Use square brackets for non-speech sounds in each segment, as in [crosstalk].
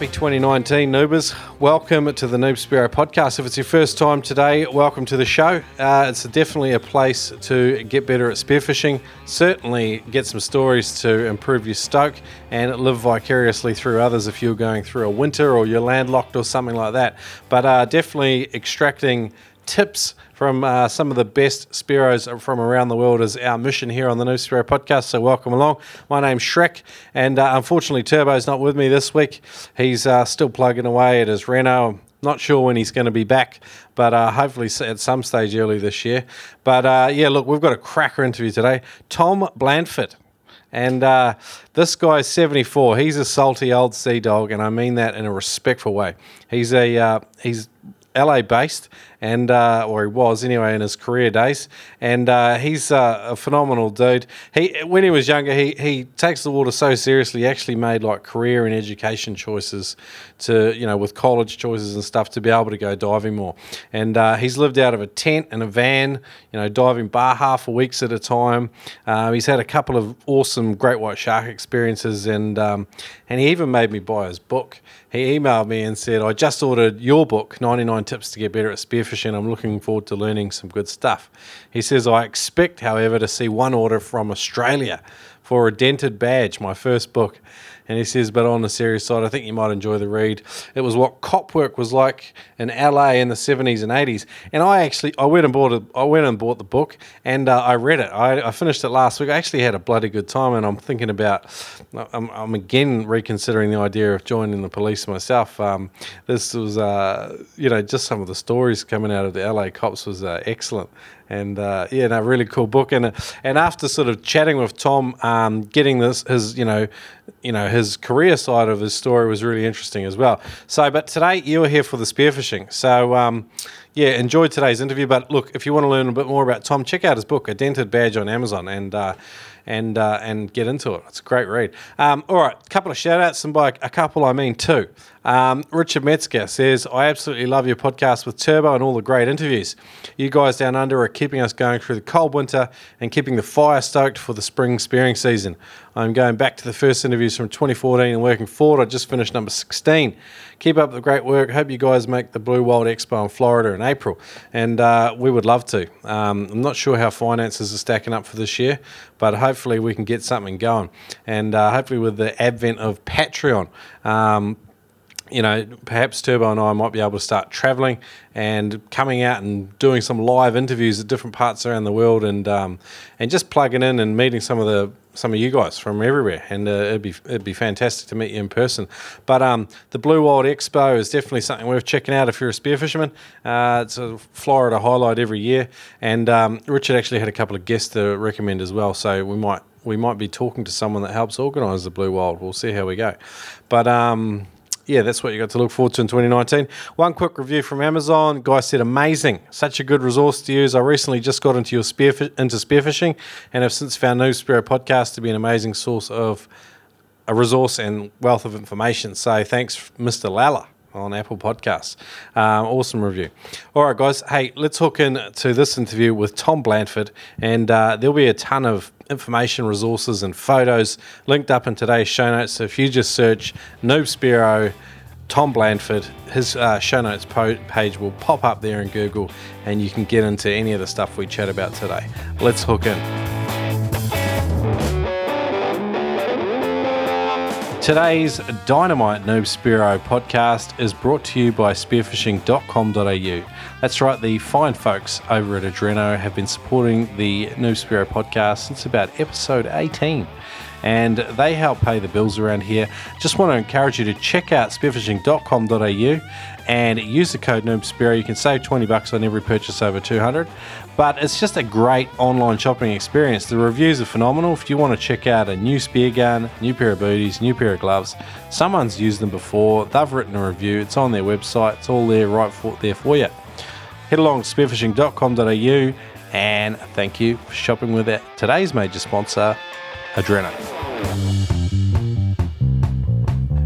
Happy 2019, Noobers. Welcome to the Noob Spearo podcast. If it's your first time today, welcome to the show. Uh, it's definitely a place to get better at spearfishing, certainly get some stories to improve your stoke, and live vicariously through others if you're going through a winter or you're landlocked or something like that. But uh, definitely extracting tips from uh, some of the best Spearos from around the world is our mission here on the Noob Spearo podcast. So welcome along. My name's Shrek, and uh, unfortunately Turbo's not with me this week. He's uh, still plugging away at his Reno. Not sure when he's going to be back, but uh, hopefully at some stage early this year. But uh, yeah, look, we've got a cracker interview today. Tom Blandford. And uh, this guy's 74. He's a salty old sea dog, and I mean that in a respectful way. He's a uh, he's LA based, and uh, or he was anyway in his career days. And uh, he's uh, a phenomenal dude. He when he was younger, he he takes the water so seriously. He actually made like career and education choices to you know with college choices and stuff to be able to go diving more. And uh, he's lived out of a tent and a van, you know, diving Baja for weeks at a time. Uh, he's had a couple of awesome great white shark experiences, and um, and he even made me buy his book. He emailed me and said, "I just ordered your book, 99 Tips to Get Better at Spearfishing." Fishing. I'm looking forward to learning some good stuff. He says, I expect, however, to see one order from Australia for a dented badge, my first book. And he says, but on the serious side, I think you might enjoy the read. It was what cop work was like in LA in the 70s and 80s. And I actually, I went and bought it. I went and bought the book and uh, I read it. I, I, finished it last week. I actually had a bloody good time. And I'm thinking about, I'm, I'm again reconsidering the idea of joining the police myself. Um, this was, uh, you know, just some of the stories coming out of the LA cops was uh, excellent and uh, yeah, no, really cool book. And and after sort of chatting with Tom, um, getting this his you know, you know his career side of his story was really interesting as well. So, but today you are here for the spearfishing. So. Um, yeah, enjoyed today's interview. But look, if you want to learn a bit more about Tom, check out his book, A Dented Badge, on Amazon, and uh, and uh, and get into it. It's a great read. Um, all right, a couple of shout outs, and by a couple I mean two. Um, Richard Metzger says, I absolutely love your podcast with Turbo and all the great interviews. You guys down under are keeping us going through the cold winter and keeping the fire stoked for the spring spearing season. I'm going back to the first interviews from 2014 and working forward. I just finished number 16. Keep up the great work. Hope you guys make the Blue Wild Expo in Florida in April. And uh, we would love to. Um, I'm not sure how finances are stacking up for this year, but hopefully we can get something going. And uh, hopefully, with the advent of Patreon, um, you know, perhaps Turbo and I might be able to start traveling and coming out and doing some live interviews at different parts around the world, and um, and just plugging in and meeting some of the some of you guys from everywhere, and uh, it'd be it'd be fantastic to meet you in person. But um, the Blue Wild Expo is definitely something worth checking out if you're a spearfisherman. Uh, it's a Florida highlight every year, and um, Richard actually had a couple of guests to recommend as well, so we might we might be talking to someone that helps organise the Blue Wild. We'll see how we go, but. Um, yeah, that's what you got to look forward to in 2019. One quick review from Amazon. Guy said, amazing. Such a good resource to use. I recently just got into your spear into spearfishing and have since found Noob Spearo podcast to be an amazing source of a resource and wealth of information. So thanks, Mr. Lalla on Apple Podcasts. Um, awesome review. All right, guys. Hey, let's hook in to this interview with Tom Blandford, and uh, there'll be a ton of information, resources, and photos linked up in today's show notes. So if you just search Noob Spearo, Tom Blandford, his uh, show notes po- page will pop up there in Google, and you can get into any of the stuff we chat about today. Let's hook in. Today's Dynamite Noob Spearo podcast is brought to you by spearfishing.com.au. That's right, the fine folks over at Adreno have been supporting the Noob Spearo podcast since about episode 18 and they help pay the bills around here. Just want to encourage you to check out spearfishing.com.au and use the code NoobSpearo. You can save 20 bucks on every purchase over 200. But it's just a great online shopping experience. The reviews are phenomenal. If you want to check out a new spear gun, new pair of booties, new pair of gloves, someone's used them before. They've written a review. It's on their website. It's all there right for, there for you. Head along to spearfishing.com.au and thank you for shopping with it. Today's major sponsor, Adreno.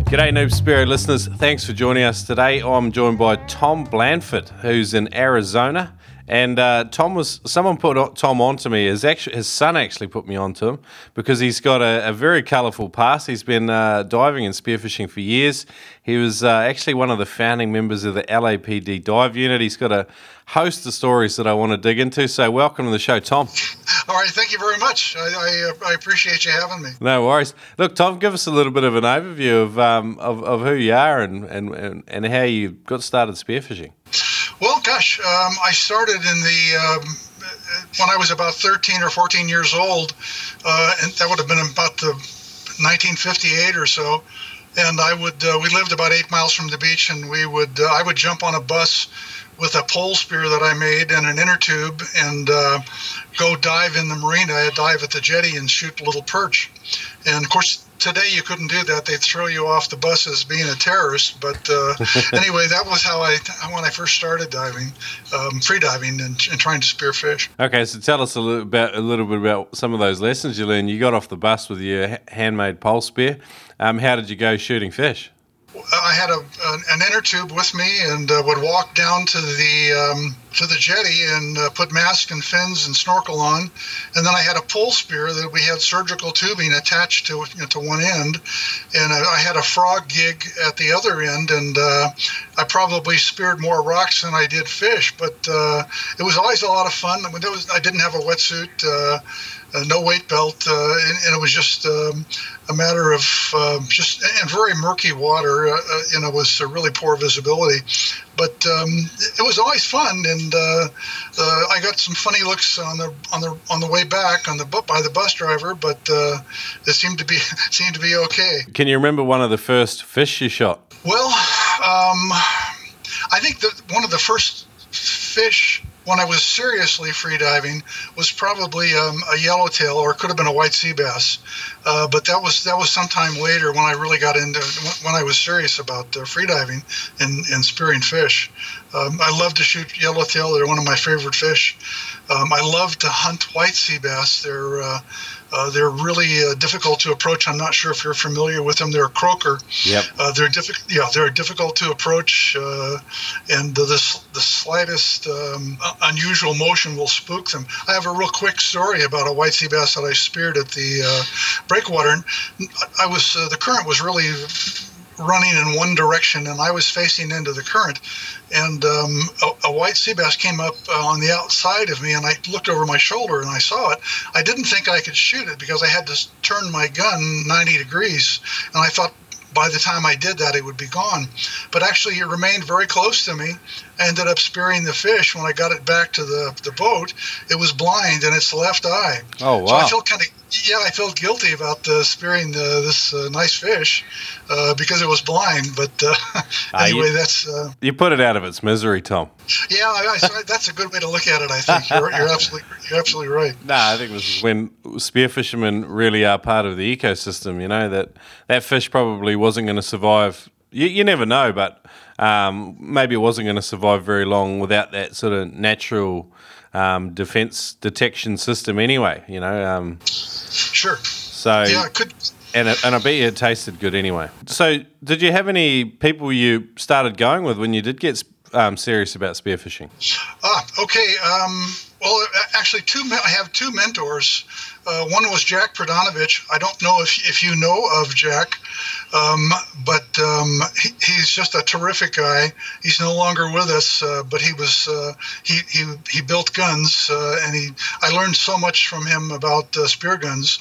G'day, Noob Spearo listeners. Thanks for joining us today. I'm joined by Tom Blandford, who's in Arizona And uh, Tom was someone put Tom onto me. His actually his son actually put me onto him because he's got a, a very colourful past. He's been uh, diving and spearfishing for years. He was uh, actually one of the founding members of the LAPD dive unit. He's got a host of stories that I want to dig into. So welcome to the show, Tom. All right, thank you very much. I, I, uh, I appreciate you having me. No worries. Look, Tom, give us a little bit of an overview of um, of, of who you are and, and, and how you got started spearfishing. Well, gosh, um, I started in the um, when I was about 13 or 14 years old, uh, and that would have been about the 1958 or so. And I would uh, we lived about eight miles from the beach, and we would uh, I would jump on a bus with a pole spear that I made and an inner tube and uh, go dive in the marina. Dive at the jetty and shoot little perch. And of course, today you couldn't do that. They'd throw you off the bus as being a terrorist. But uh, [laughs] anyway, that was how I when I first started diving, um, free diving, and, and, trying to spear fish. Okay, so tell us a little about a little bit about some of those lessons you learned. You got off the bus with your handmade pole spear. Um, how did you go shooting fish? I had a an inner tube with me and uh, would walk down to the um, to the jetty and uh, put mask and fins and snorkel on, and then I had a pole spear that we had surgical tubing attached to you know, to one end, and I, I, had a frog gig at the other end, and uh, I probably speared more rocks than I did fish, but uh, it was always a lot of fun. I, mean, was, I didn't have a wetsuit. Uh, uh, no weight belt, uh, and, and, it was just um, a matter of uh, just and very murky water. Uh, uh, you know, was really poor visibility, but um, it was always fun, and uh, I got some funny looks on the on the on the way back on the by the bus driver, but it seemed to be [laughs] seemed to be okay. Can you remember one of the first fish you shot? Well, um, I think that one of the first fish when I was seriously freediving was probably um, a yellowtail or it could have been a white sea bass. Uh, but that was that was sometime later when I really got into when I was serious about uh, freediving and, and spearing fish. Um, I love to shoot yellowtail; they're one of my favorite fish. Um, I love to hunt white sea bass. They're uh, uh, they're really uh, difficult to approach. I'm not sure if you're familiar with them. They're a croaker. Yep. Uh, they're difficult. Yeah, they're difficult to approach, uh, and the the slightest um, unusual motion will spook them. I have a real quick story about a white sea bass that I speared at the uh, breakwater. I was uh, the current was really running in one direction and I was facing into the current and um, a, a, white sea bass came up uh, on the outside of me and I looked over my shoulder and I saw it. I didn't think I could shoot it because I had to turn my gun 90 degrees and I thought by the time I did that, it would be gone. But actually, it remained very close to me. I ended up spearing the fish when I got it back to the, the boat. It was blind in its left eye. Oh, wow. So I felt kind of yeah, I felt guilty about uh, spearing the, this uh, nice fish uh, because it was blind. But uh, [laughs] ah, anyway, you, that's uh, you put it out of its misery, Tom. Yeah, I, I, that's a good way to look at it. I think you're, you're absolutely you're absolutely right. [laughs] No, I think this is when spear fishermen really are part of the ecosystem. You know that that fish probably wasn't going to survive. You, you never know, but um, maybe it wasn't going to survive very long without that sort of natural um, defense detection system anyway. You know. Um, sure. So yeah, could. And, it, and I bet you it tasted good anyway. So, did you have any people you started going with when you did get um, serious about spearfishing? Ah, okay. Um, well, actually, two. I have two mentors. Uh, one was Jack Prodanovich. I don't know if, if you know of Jack, um, but um, he, he's just a terrific guy. He's no longer with us, uh, but he was uh, he, he he built guns, uh, and he I learned so much from him about uh, spear guns.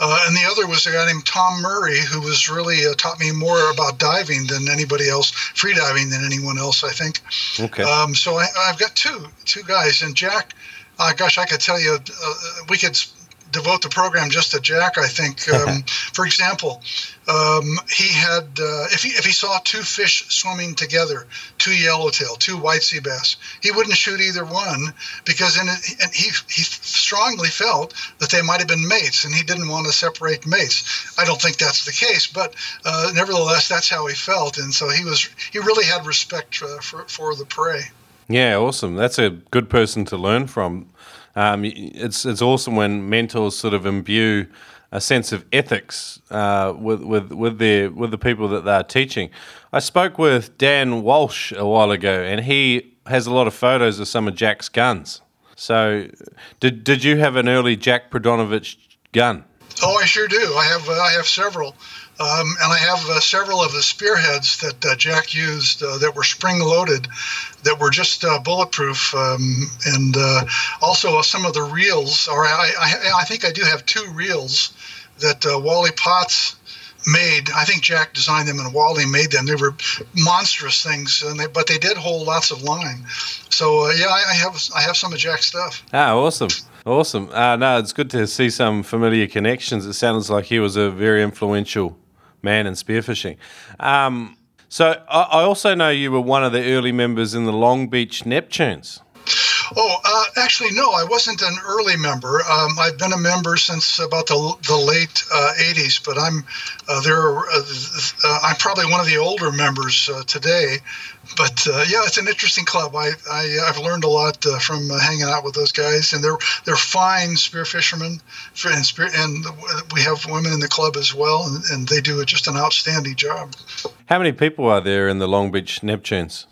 Uh, and the other was a guy named Tom Murray, who was really taught me more about diving than anybody else, free diving than anyone else, I think. Okay. Um, so I, I've got two two guys, and Jack. Uh, gosh, I could tell you, uh, we could devote the program just to Jack. I think, [laughs] um, for example, um, he had uh, if he if he saw two fish swimming together, two yellowtail, two white sea bass, he wouldn't shoot either one because in it, and he he strongly felt that they might have been mates, and he didn't want to separate mates. I don't think that's the case, but uh, nevertheless, that's how he felt, and so he was he really had respect for for, for the prey. Yeah, awesome. That's a good person to learn from. Um, it's it's awesome when mentors sort of imbue a sense of ethics uh, with with with their with the people that they're teaching. I spoke with Dan Walsh a while ago, and he has a lot of photos of some of Jack's guns. So, did did you have an early Jack Prodanovich gun? Oh, I sure do. I have uh, I have several. Um, and I have uh, several of the spearheads that uh, Jack used uh, that were spring loaded, that were just uh, bulletproof, um, and uh, also some of the reels. Or I, I, I, think I do have two reels that uh, Wally Potts made. I think Jack designed them and Wally made them. They were monstrous things, they, but they did hold lots of line. So yeah, I, I have I have some of Jack's stuff. Ah, awesome. Awesome. Uh, no, it's good to see some familiar connections. It sounds like he was a very influential man and spearfishing. Um, so I also know you were one of the early members in the Long Beach Neptunes. Oh, uh, actually, no, I wasn't an early member. Um, I've been a member since about the, the late uh, 80s, but I'm uh, there. Uh, uh, I'm probably one of the older members uh, today. But uh, yeah, it's an interesting club. I, I have learned a lot uh, from uh, hanging out with those guys, and they're they're fine spear fishermen, and, spear, and we have women in the club as well, and, and they do just an outstanding job. How many people are there in the Long Beach Neptunes?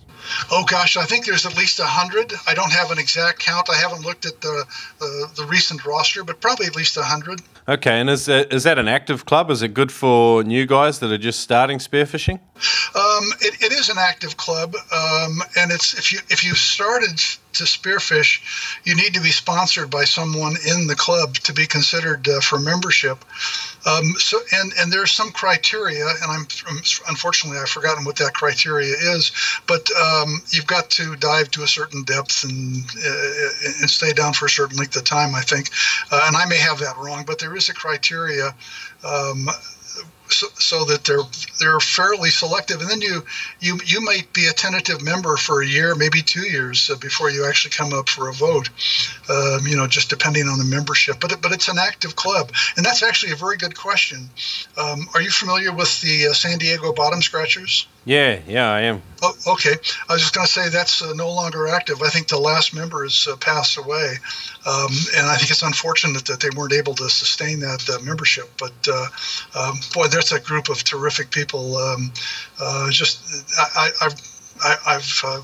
Oh gosh, I think there's at least a hundred. I don't have an exact count. I haven't looked at the the, the recent roster, but probably at least a hundred. Okay, and is that, is that an active club? Is it good for new guys that are just starting spearfishing? Um, it, it is an active club, um, and it's if you if you started to spearfish, you need to be sponsored by someone in the club to be considered uh, for membership. Um, so, and and there's some criteria, and I'm unfortunately I've forgotten what that criteria is, but um, you've got to dive to a certain depth and uh, and stay down for a certain length of time. I think, uh, and I may have that wrong, but there is a criteria. Um, so, so, that they're they're fairly selective, and then you you you might be a tentative member for a year, maybe two years uh, before you actually come up for a vote. Um, you know, just depending on the membership. But it, but it's an active club, and that's actually a very good question. Um, are you familiar with the uh, San Diego Bottom Scratchers? Yeah, yeah, I am. Oh, okay. I was just going to say that's uh, no longer active. I think the last member has uh, passed away, um, and I think it's unfortunate that they weren't able to sustain that uh, membership. But uh, um, boy, that's a group of terrific people. Um, uh, just I, I, I, I've uh,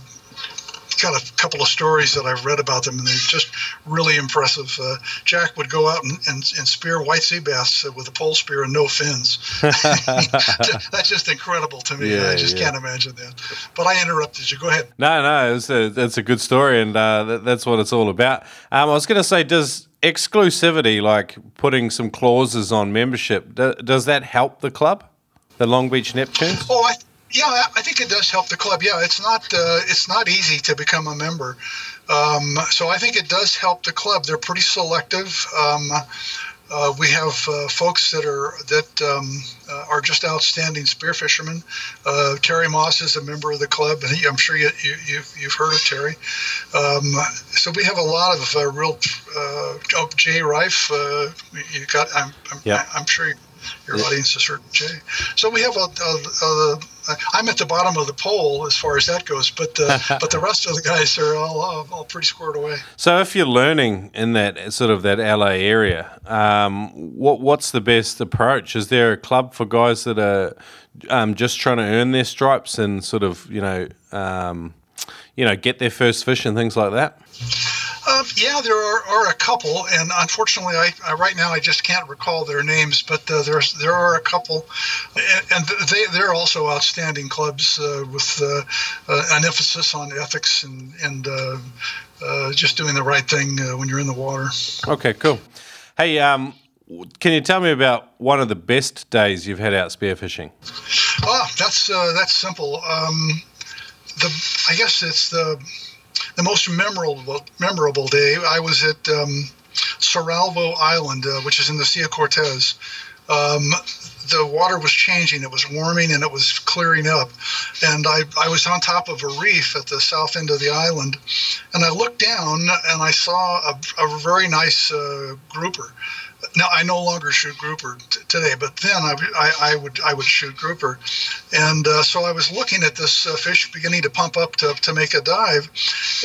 got a couple of stories that I've read about them, and they're just really impressive. Uh, Jack would go out and, and, and, spear white sea bass with a pole spear and no fins. [laughs] [laughs] That's just incredible to me. Yeah, I just yeah. can't imagine that. But I interrupted you. Go ahead. No, no, it's a, that's a good story, and uh, that, that's what it's all about. Um, I was going to say, does exclusivity, like putting some clauses on membership, does that help the club, the Long Beach Neptunes? Oh, I, yeah, I think it does help the club. Yeah, it's not uh, it's not easy to become a member, um, so I think it does help the club. They're pretty selective. Um, uh, we have uh, folks that are that um, uh, are just outstanding spear fishermen. Uh, Terry Maas is a member of the club, and he, I'm sure you, you, have you've heard of Terry. Um, so we have a lot of uh, real. oh, Jay Riffe, you got. I'm, I'm, yeah. I'm sure. You, your audience has heard Jay. So we have a, a, a, I'm at the bottom of the poll as far as that goes, but uh, [laughs] but the rest of the guys are all, all, all pretty squared away. So if you're learning in that sort of that LA area, um, what what's the best approach? Is there a club for guys that are um, just trying to earn their stripes and sort of you know um, you know get their first fish and things like that? Uh, yeah, there are, are, a couple, and unfortunately, I, I, right now I just can't recall their names, but uh, there's there are a couple, and, and they they're also outstanding clubs uh, with uh, uh, an emphasis on ethics and and uh, just doing the right thing when you're in the water. Okay, cool. Hey, um, can you tell me about one of the best days you've had out spearfishing? Ah, that's that's simple. Um, the I guess it's the the most memorable memorable day, I was at um, Cerralvo Island, uh, which is in the Sea of Cortez. Um, the water was changing. It was warming and it was clearing up. And I, I was on top of a reef at the south end of the island. And I looked down and I saw a, a very nice uh, grouper. Now I no longer shoot grouper t- today, but then I, I, I, would I would shoot grouper, and uh, so I was looking at this uh, fish beginning to pump up to, to make a dive,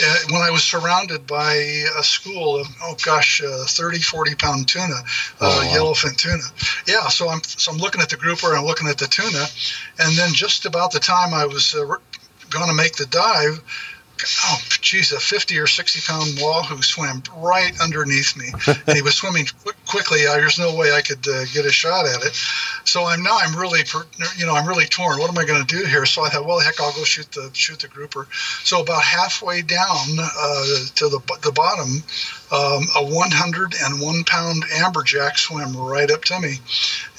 uh, when I was surrounded by a school of oh gosh, uh, 30, 40 pound tuna, uh, oh, wow. yellowfin tuna. Yeah, so I'm so I'm looking at the grouper, I'm looking at the tuna, and then just about the time I was uh, going to make the dive oh, geez, a 50 or 60 pound wahoo swam right underneath me. and he was [laughs] swimming quickly. There's no way I could uh, get a shot at it. So I'm now I'm really, you know, I'm really torn. What am I going to do here? So I thought, well, heck, I'll go shoot the shoot the grouper. So about halfway down uh, to the the bottom, um, a 101 pound amberjack swam right up to me,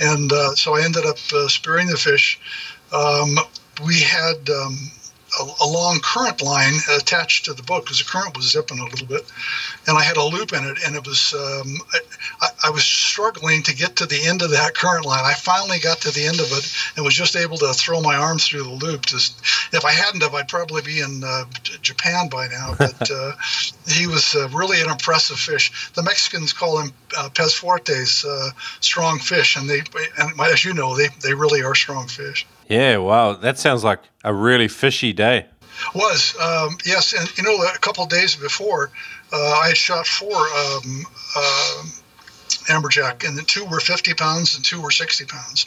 and uh, so I ended up uh, spearing the fish. Um, we had um, a, a, long current line attached to the boat because the current was zipping a little bit, and I had a loop in it, and it was um, I, I, was struggling to get to the end of that current line. I finally got to the end of it and was just able to throw my arms through the loop. Just if I hadn't have, I'd probably be in uh, Japan by now. [laughs] But uh, he was uh, really an impressive fish. The Mexicans call him uh, pez fuertes, uh, strong fish, and they and as you know, they they really are strong fish. Yeah, wow, that sounds like a really fishy day. Was um, yes, and you know, a couple days before, uh, I had shot four um, uh, amberjack, and the two were 50 pounds and two were 60 pounds.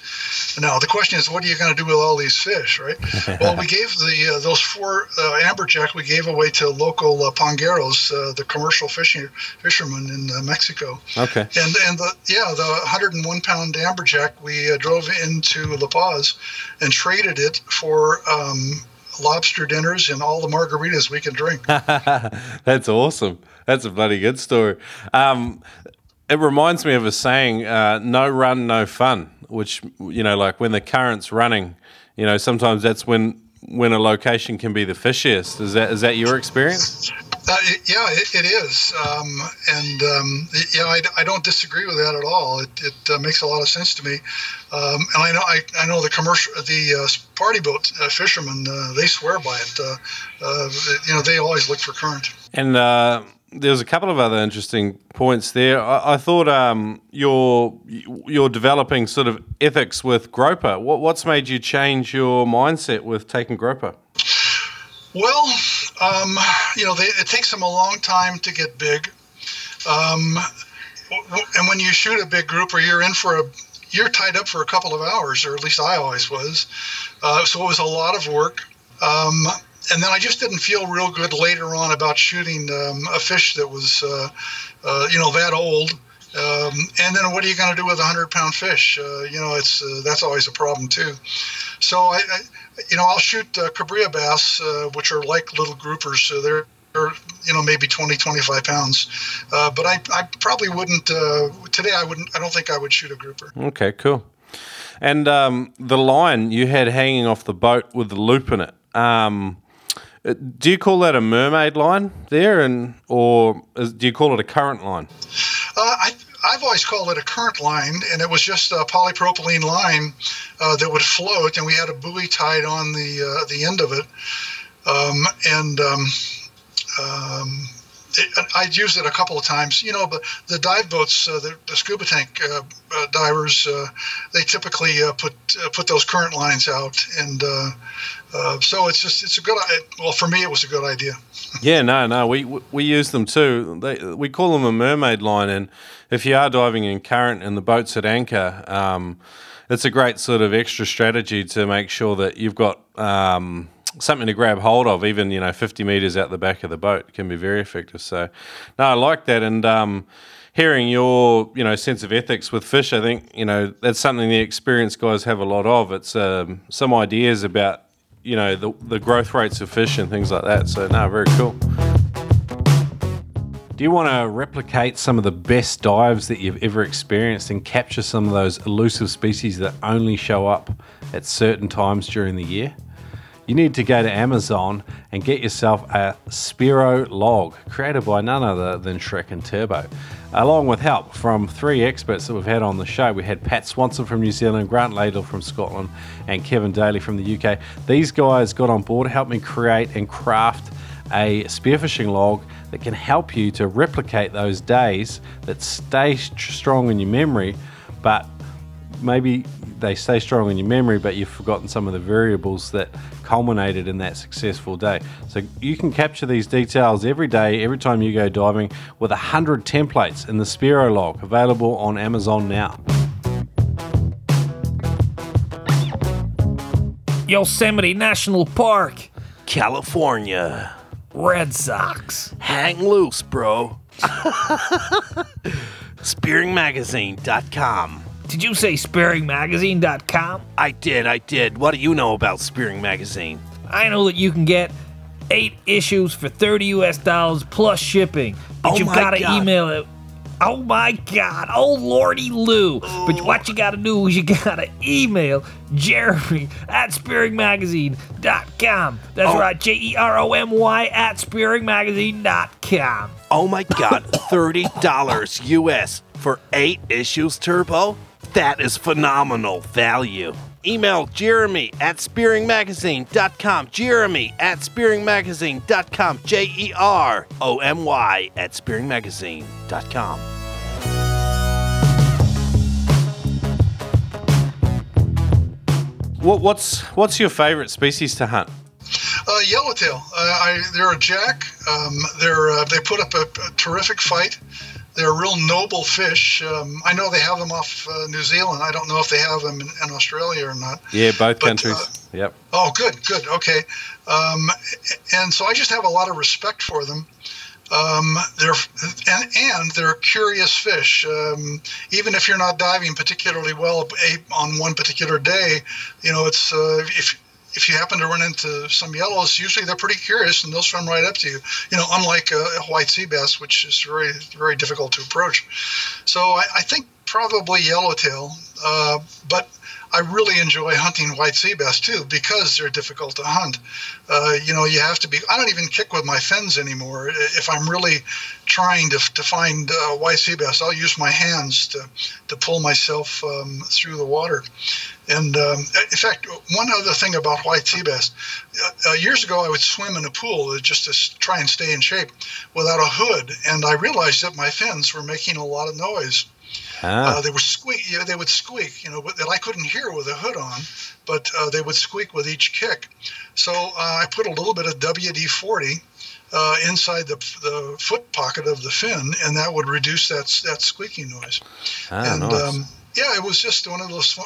Now the question is, what are you going to do with all these fish, right? [laughs] well, we gave the uh, those four uh, amberjack we gave away to local uh, pangueros, uh, the commercial fishing fishermen in uh, Mexico. Okay. And and the yeah the 101 pound amberjack we uh, drove into La Paz and traded it for. Um, lobster dinners and all the margaritas we can drink. [laughs] That's awesome. That's a bloody good story. Um, it reminds me of a saying, uh, "No run, no fun." Which you know, like when the current's running, you know, sometimes that's when when a location can be the fishiest. Is that is that your experience? Uh, yeah, it, it is, um, and um, yeah, I, I, don't disagree with that at all. It, it uh, makes a lot of sense to me, um, and I know I, I know the commercial the uh, party boat uh, fishermen uh, they swear by it. Uh, you know, they always look for current. And there's a couple of other interesting points there. I, I thought um, you're you're developing sort of ethics with groper. What, what's made you change your mindset with taking groper? Well, um, you know, they, it takes them a long time to get big, um, and when you shoot a big grouper, you're in for a you're tied up for a couple of hours, or at least I always was. Uh, so it was a lot of work. Um, and then I just didn't feel real good later on about shooting um, a fish that was, uh, uh, you know, that old. Um, and then what are you going to do with a hundred pound fish? Uh, you know, it's uh, that's always a problem too. So I, I you know, I'll shoot uh, Cabrillo bass, uh, which are like little groupers. So they're you know maybe 20 25 pounds uh, but I, I probably wouldn't uh, today i wouldn't i don't think i would shoot a grouper okay cool and um, the line you had hanging off the boat with the loop in it um, do you call that a mermaid line there, and or do you call it a current line? Uh, I, I've always called it a current line, and it was just a polypropylene line uh, that would float, and we had a buoy tied on the uh, the end of it, um, and um, um, I'd used it a couple of times. You know, but the dive boats, uh, the, the, scuba tank uh, uh, divers, uh, they typically uh, put uh, put those current lines out, and so it's just it's a good. Well, for me, it was a good idea. [laughs] yeah, no, no, we we use them too. They, we call them a mermaid line, and if you are diving in current and the boat's at anchor. Um, it's a great sort of extra strategy to make sure that you've got um, something to grab hold of, even you know, 50 meters out the back of the boat can be very effective. So, no, I like that, and um, hearing your you know sense of ethics with fish, I think you know that's something the experienced guys have a lot of. It's um, some ideas about you know the the growth rates of fish and things like that. So, no, very cool. Do you want to replicate some of the best dives that you've ever experienced and capture some of those elusive species that only show up at certain times during the year? You need to go to Amazon and get yourself a Spearo log, created by none other than Shrek and Turbo. Along with help from three experts that we've had on the show. We had Pat Swanson from New Zealand, Grant Ladle from Scotland, and Kevin Daly from the UK. These guys got on board, helped me create and craft a spearfishing log that can help you to replicate those days that stay strong in your memory, but maybe they stay strong in your memory, but you've forgotten some of the variables that culminated in that successful day. So you can capture these details every day, every time you go diving, with 100 templates in the Spearo log available on Amazon now. Yosemite National Park, California. Red Sox. Hang loose, bro. [laughs] SpearingMagazine.com. Did you say SpearingMagazine.com? I did, I did. What do you know about Spearing Magazine? I know that you can get eight issues for 30 US dollars plus shipping. But Oh you my gotta God. email it. Oh my god, oh lordy Lou. But oh. what you gotta do is you gotta email Jeromy at spearingmagazine.com. That's Oh. right, J E R O M Y at spearingmagazine.com. Oh my god, [laughs] $30 US for eight issues, Turbo? That is phenomenal value. Email Jeromy at spearingmagazine.com. Jeromy at spearingmagazine.com. J E R O M Y at spearingmagazine.com. What, what's what's your favorite species to hunt? Uh, yellowtail. Uh, I, they're a jack. Um, they're uh, they put up a, a terrific fight. They're a real noble fish. Um, I know they have them off uh, New Zealand. I don't know if they have them in, in Australia or not. Yeah, both But, countries. uh, yep. Oh, good, good, okay. Um, and so I just have a lot of respect for them. Um, they're and, and they're curious fish. Um, even if you're not diving particularly well a- on one particular day, you know it's uh, if if you happen to run into some yellows, usually they're pretty curious and they'll swim right up to you. You know, unlike a, white sea bass, which is very very difficult to approach. So I, I think probably yellowtail, uh, but I really enjoy hunting white sea bass too because they're difficult to hunt. Uh, you know, you have to be. I don't even kick with my fins anymore. If I'm really trying to, to find uh, white sea bass, I'll use my hands to, to pull myself um, through the water. And um, in fact, one other thing about white sea bass, uh, uh, years ago I would swim in a pool just to try and stay in shape without a hood, and I realized that my fins were making a lot of noise. Ah, Uh, they were squeak. Yeah, they would squeak. You know, that I couldn't hear with a hood on, but uh, they would squeak with each kick. So uh, I put a little bit of WD-40 uh, inside the, the foot pocket of the fin, and that would reduce that that squeaking noise. ah, and nice. um, yeah, it was just one of those.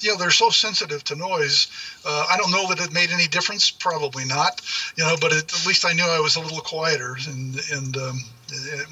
You know, they're so sensitive to noise. Uh, I don't know that it made any difference. Probably not. You know, but it, at least I knew I was a little quieter and and um,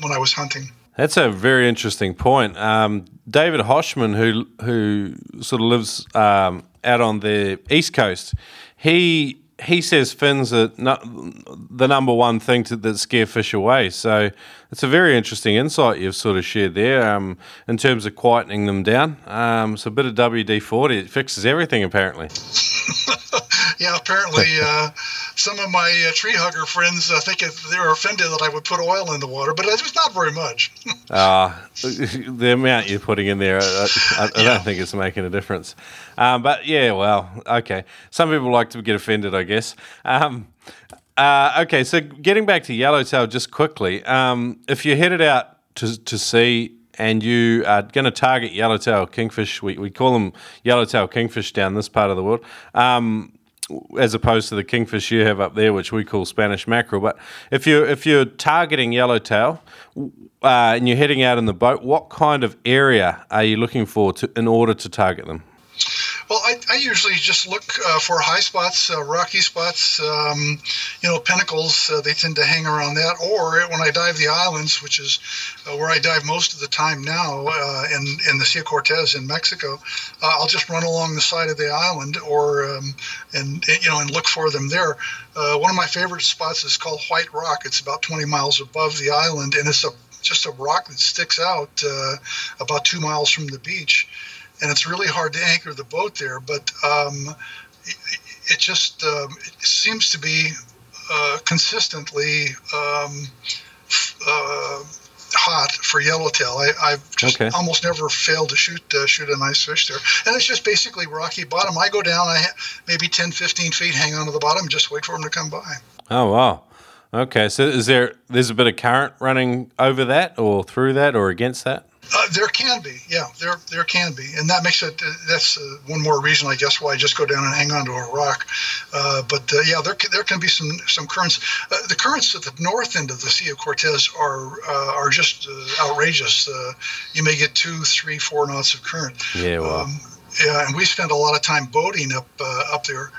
when I was hunting. That's a very interesting point. Um, David Hoshman, who who sort of lives um, out on the east coast, he he says fins are the number one thing to, that scare fish away. So it's a very interesting insight you've sort of shared there um, in terms of quietening them down. Um, so a bit of WD forty it fixes everything apparently. [laughs] Yeah, apparently uh, some of my uh, tree hugger friends uh, think they were offended that I would put oil in the water, but it was not very much. Uh, [laughs] [laughs] the amount you're putting in there, I, I, I don't think it's making a difference. Um, but yeah, well, okay. Some people like to get offended, I guess. Um, uh, okay, so getting back to yellowtail just quickly, um, if you're headed out to, to sea and you are going to target yellowtail kingfish, we, we call them yellowtail kingfish down this part of the world. Um, as opposed to the kingfish you have up there, which we call Spanish mackerel. But if you're if you're targeting yellowtail uh, and you're heading out in the boat, what kind of area are you looking for to, in order to target them? Well, I, I usually just look uh, for high spots, uh, rocky spots, um, you know, pinnacles. Uh, they tend to hang around that. Or when I dive the islands, which is uh, where I dive most of the time now, uh, in in the Sea of Cortez in Mexico, uh, I'll just run along the side of the island, or um, and you know, and look for them there. One of my favorite spots is called White Rock. It's about 20 miles above the island, and it's a just a rock that sticks out uh, about two miles from the beach and it's really hard to anchor the boat there. But um, it, it just um, it seems to be uh, consistently um, uh, hot for yellowtail. I, I've just Okay. almost never failed to shoot uh, shoot a nice fish there, and it's just basically rocky bottom. I go down, I ha- maybe 10, 15 feet, hang on to the bottom, just wait for them to come by. Oh wow, Okay, so is there there's a bit of current running over that, or through that, or against that? Uh, there can be, yeah, there there can be, and that makes it. Uh, that's uh, one more reason, I guess, why I just go down and hang onto a rock. Uh, but uh, yeah, there can, there can be some some currents. Uh, the currents at the north end of the Sea of Cortez are are just outrageous. you may get two, three, four knots of current. Yeah, well. Um, yeah, and we spend a lot of time boating up up there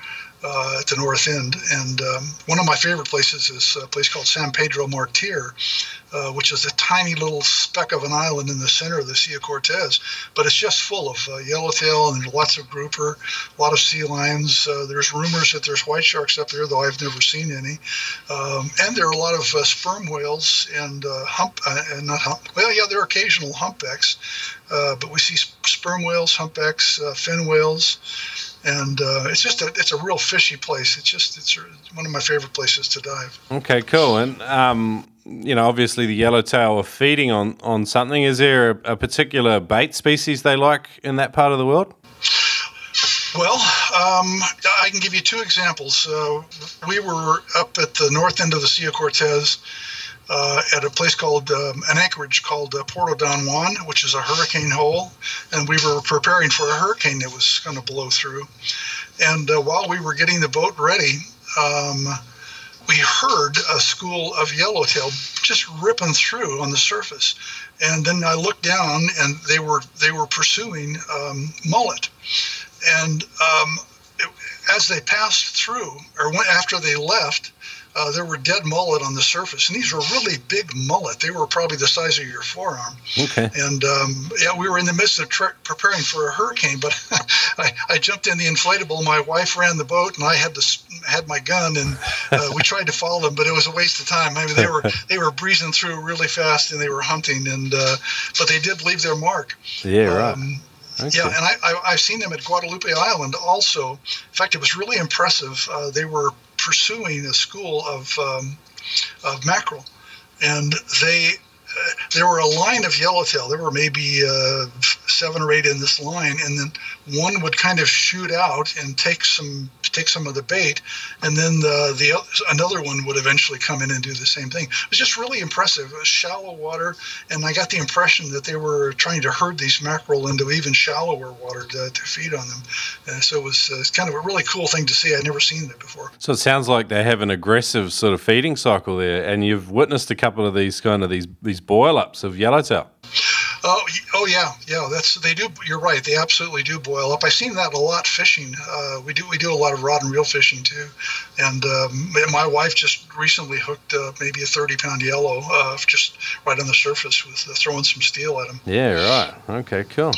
uh, at the north end. And um, one of my favorite places is a place called San Pedro Martir, uh, which is a tiny little speck of an island in the center of the Sea of Cortez. But it's just full of uh, yellowtail and lots of grouper, a lot of sea lions. Uh, there's rumors that there's white sharks up there, though I've never seen any. Um, and there are a lot of uh, sperm whales and uh, hump, and not hump. Well, yeah, there are occasional humpbacks, but we see sperm whales, humpbacks, fin whales and uh, it's just a it's a real fishy place. It's just it's one of my favorite places to dive. Okay, cool. And um, you know, obviously the yellowtail are feeding on on something. Is there a, a, particular bait species they like in that part of the world? Well, um, I can give you two examples. Uh, we were up at the north end of the Sea of Cortez uh, at a place called um, an anchorage called uh, Puerto Don Juan, which is a hurricane hole, and we were preparing for a hurricane that was going to blow through. And uh, while we were getting the boat ready, um, we heard a school of yellowtail just ripping through on the surface. And then I looked down, and they were they were pursuing um, mullet. And um, it, as they passed through, or went, after they left, uh, there were dead mullet on the surface, and these were really big mullet. They were probably the size of your forearm. Okay. And um, yeah, we were in the midst of tra- preparing for a hurricane, but [laughs] I, I, jumped in the inflatable. My wife ran the boat, and I had to had my gun, and uh, we tried to follow them, but it was a waste of time. I mean, they were [laughs] they were breezing through really fast, and they were hunting, and uh, but they did leave their mark. Yeah, right. Um, Okay. Yeah, and I, I, have seen them at Guadalupe Island also. In fact, it was really impressive. Uh, they were pursuing a school of, um, of mackerel, and they there were a line of yellowtail. There were maybe uh, seven or eight in this line, and then one would kind of shoot out and take some take some of the bait, and then the the another one would eventually come in and do the same thing. It was just really impressive. It was shallow water, and I got the impression that they were trying to herd these mackerel into even shallower water to, to feed on them. Uh, so it was uh, kind of a really cool thing to see. I'd never seen that before. So it sounds like they have an aggressive sort of feeding cycle there, and you've witnessed a couple of these kind of these these boil ups of yellowtail. Oh, oh yeah, yeah. That's they do. You're right. They absolutely do boil up. I've seen that a lot fishing. Uh, we do we do a lot of rod and reel fishing too, and um, my wife just recently hooked uh, maybe a 30 pound yellow uh, just right on the surface with uh, throwing some steel at him. Yeah, right. Okay, cool.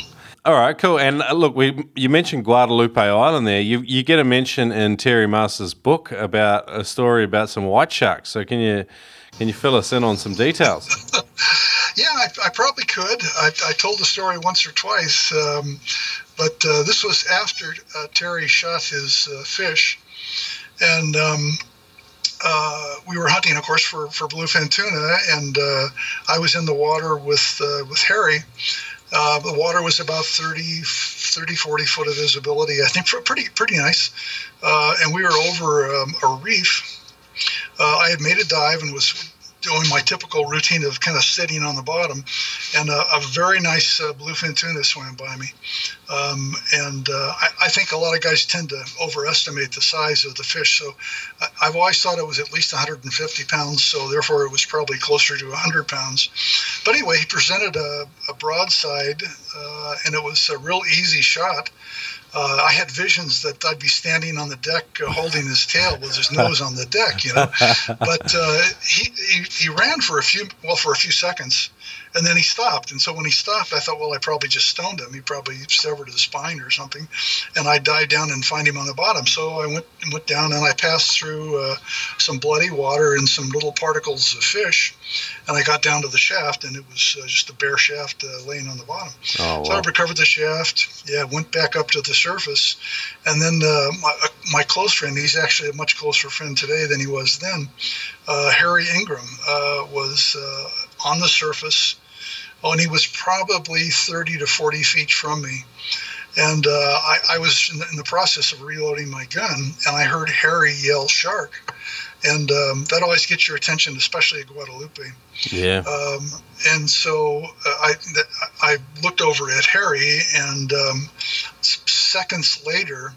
All right, cool. And uh, look, we you mentioned Guadalupe Island there. You you get a mention in Terry Maas' book about a story about some white sharks. So can you can you fill us in on some details? Yeah, I, I, probably could. I, I, told the story once or twice, um, but uh, this was after uh, Terry shot his uh, fish, and um, uh, we were hunting, of course, for, for bluefin tuna, and uh, I was in the water with uh, with Harry. the water was about 30, 30, 40 foot of visibility. I think pretty pretty nice, and we were over um, a reef I had made a dive and was doing my typical routine of kind of sitting on the bottom, and a, a very nice uh, bluefin tuna swam by me. Um, and uh, I, I, think a lot of guys tend to overestimate the size of the fish. So I, have always thought it was at least 150 pounds, so therefore it was probably closer to 100 pounds. But anyway, he presented a, a broadside, uh, and it was a real easy shot uh, I had visions that I'd be standing on the deck uh, holding his tail with his nose on the deck, you know. [laughs] But uh, he, he, he ran for a few well for a few seconds, and then he stopped. And so when he stopped, I thought, well, I probably just stoned him. He probably severed his spine or something. And I dive down and find him on the bottom. So I went and went down and I passed through uh, some bloody water and some little particles of fish. And I got down to the shaft, and it was uh, just a bare shaft uh, laying on the bottom. Oh, wow. So I recovered the shaft. Yeah, went back up to the surface, and then uh, my, uh, my close friend. He's actually a much closer friend today than he was then. Uh, Harry Ingram was on the surface. Oh, and he was probably 30 to 40 feet from me. And uh, I, I, was in the, in the, process of reloading my gun, and I heard Harry yell "shark," and um, that always gets your attention, especially at Guadalupe. Yeah. Um, and so uh, I I looked over at Harry, and um, seconds later,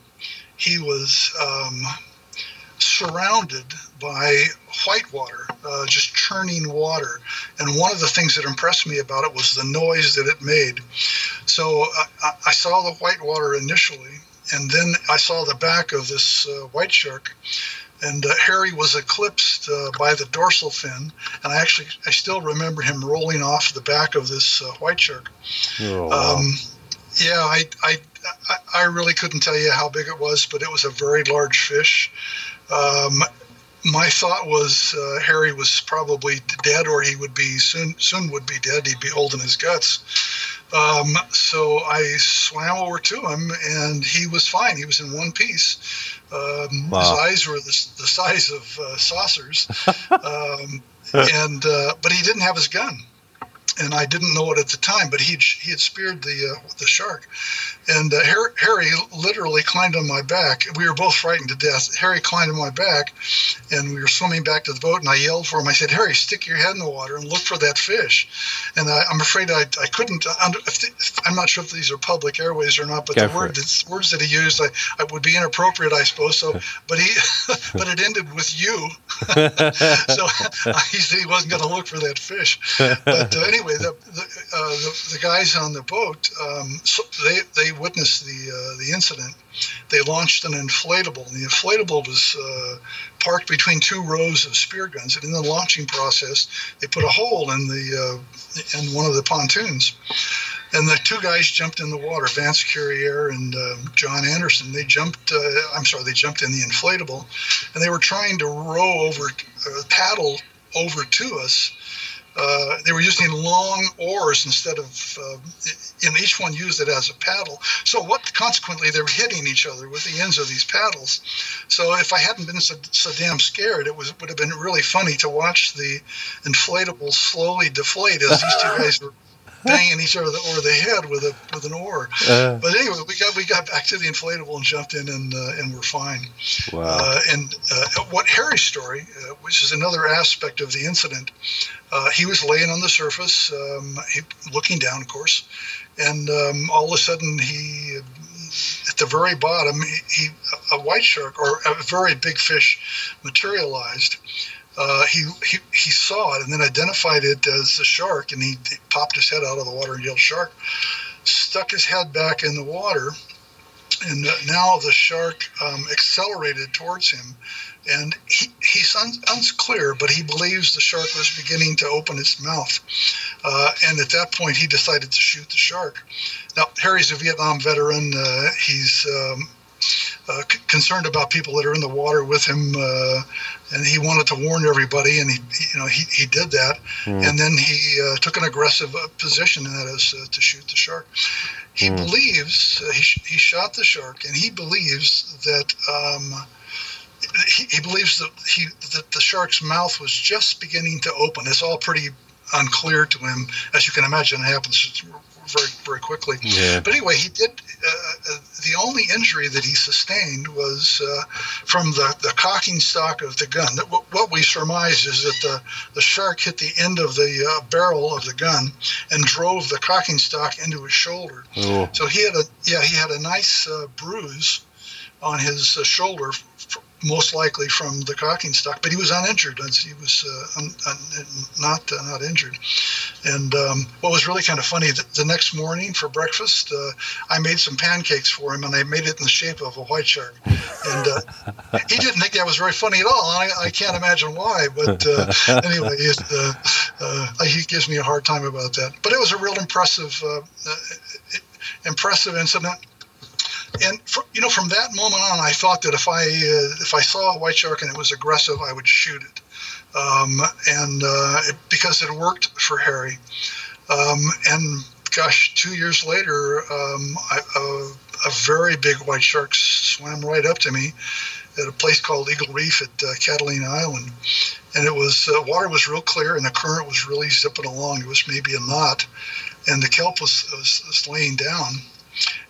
he was um, surrounded by whitewater, uh, just churning water. And one of the things that impressed me about it was the noise that it made. So I, I saw the white water initially, and then I saw the back of this uh, white shark and uh, Harry was eclipsed uh, by the dorsal fin, and I actually I still remember him rolling off the back of this uh, white shark. Oh, wow. um, yeah, I, I I really couldn't tell you how big it was, but it was a very large fish. Um, my thought was uh, Harry was probably dead, or he would be soon soon would be dead. He'd be holding his guts. Um, so I swam over to him, and he was fine. He was in one piece. Um, wow. His eyes were the, the size of uh, saucers, [laughs] um, and uh, but he didn't have his gun and I didn't know it at the time, but he he had speared the uh, the shark, and uh, Harry literally climbed on my back. We were both frightened to death. Harry climbed on my back, and we were swimming back to the boat. And I yelled for him. I said, "Harry, stick your head in the water and look for that fish." And I, am afraid I, I couldn't. Under, I'm not sure if these are public airways or not, but Go the word that, words that he used I, I, would be inappropriate, I suppose. So, [laughs] but he [laughs] but it ended with you. [laughs] so he said he wasn't going to look for that fish. But uh, anyway, the the, uh, the, the guys on the boat um, so they they witnessed the uh, the incident, they launched an inflatable. The inflatable was uh, parked between two rows of spear guns, and in the launching process, they put a hole in the uh, in one of the pontoons. And the two guys jumped in the water, Vance Carrier and uh, John Anderson. They jumped. Uh, I'm sorry, they jumped in the inflatable, and they were trying to row over, paddle over to us uh, they were using long oars instead of, uh, and each one used it as a paddle. So what? Consequently, they were hitting each other with the ends of these paddles. So if I hadn't been so, so damn scared, it was would have been really funny to watch the inflatable slowly deflate as these two [laughs] guys were banging each other over the head with a with an oar. Uh, but anyway, we got we got back to the inflatable and jumped in and uh, and we're fine. Wow. Uh, and uh, what Harry's story, uh, which is another aspect of the incident, uh, he was laying on the surface, um, he, looking down, of course, and um, all of a sudden he at the very bottom, he, he, a white shark or a very big fish materialized, uh, he, he saw it and then identified it as a shark, and he, he popped his head out of the water and yelled "shark!" Stuck his head back in the water, and now the shark um, accelerated towards him, and he, he's un, unclear, but he believes the shark was beginning to open its mouth, uh, and at that point he decided to shoot the shark. Now Harry's a Vietnam veteran. Uh, he's um, uh, c- concerned about people that are in the water with him, uh, and he wanted to warn everybody, and he, you know, he, he did that, mm. and then he uh, took an aggressive uh, position, and that is uh, to shoot the shark. He mm. believes he, sh- he shot the shark, and he believes that. Um, he, he believes that he that the shark's mouth was just beginning to open. It's all pretty unclear to him, as you can imagine. It happens very very quickly. Yeah. But anyway, he did. Uh, uh, the only injury that he sustained was uh, from the, the cocking stock of the gun. What we surmise is that the, the shark hit the end of the uh, barrel of the gun and drove the cocking stock into his shoulder. Oh. So he had a yeah he had a nice uh, bruise on his uh, shoulder most likely from the cocking stock, but he was uninjured. He was uh, un, un, not uh, not injured. And um, what was really kind of funny, the, the next morning for breakfast, uh, I made some pancakes for him, and I made it in the shape of a white shark. And uh, he didn't think that was very funny at all. I, I can't imagine why, but uh, anyway, uh, he gives me a hard time about that. But it was a real impressive impressive incident and for, you know, from that moment on, I thought that if I uh, if I saw a white shark and it was aggressive, I would shoot it, um, and uh, it, because it worked for Harry. Um, and gosh, two years later, um, I, a, a, very big white shark swam right up to me at a place called Eagle Reef at uh, Catalina Island, and it was uh, water was real clear and the current was really zipping along. It was maybe a knot, and the kelp was, was, was laying down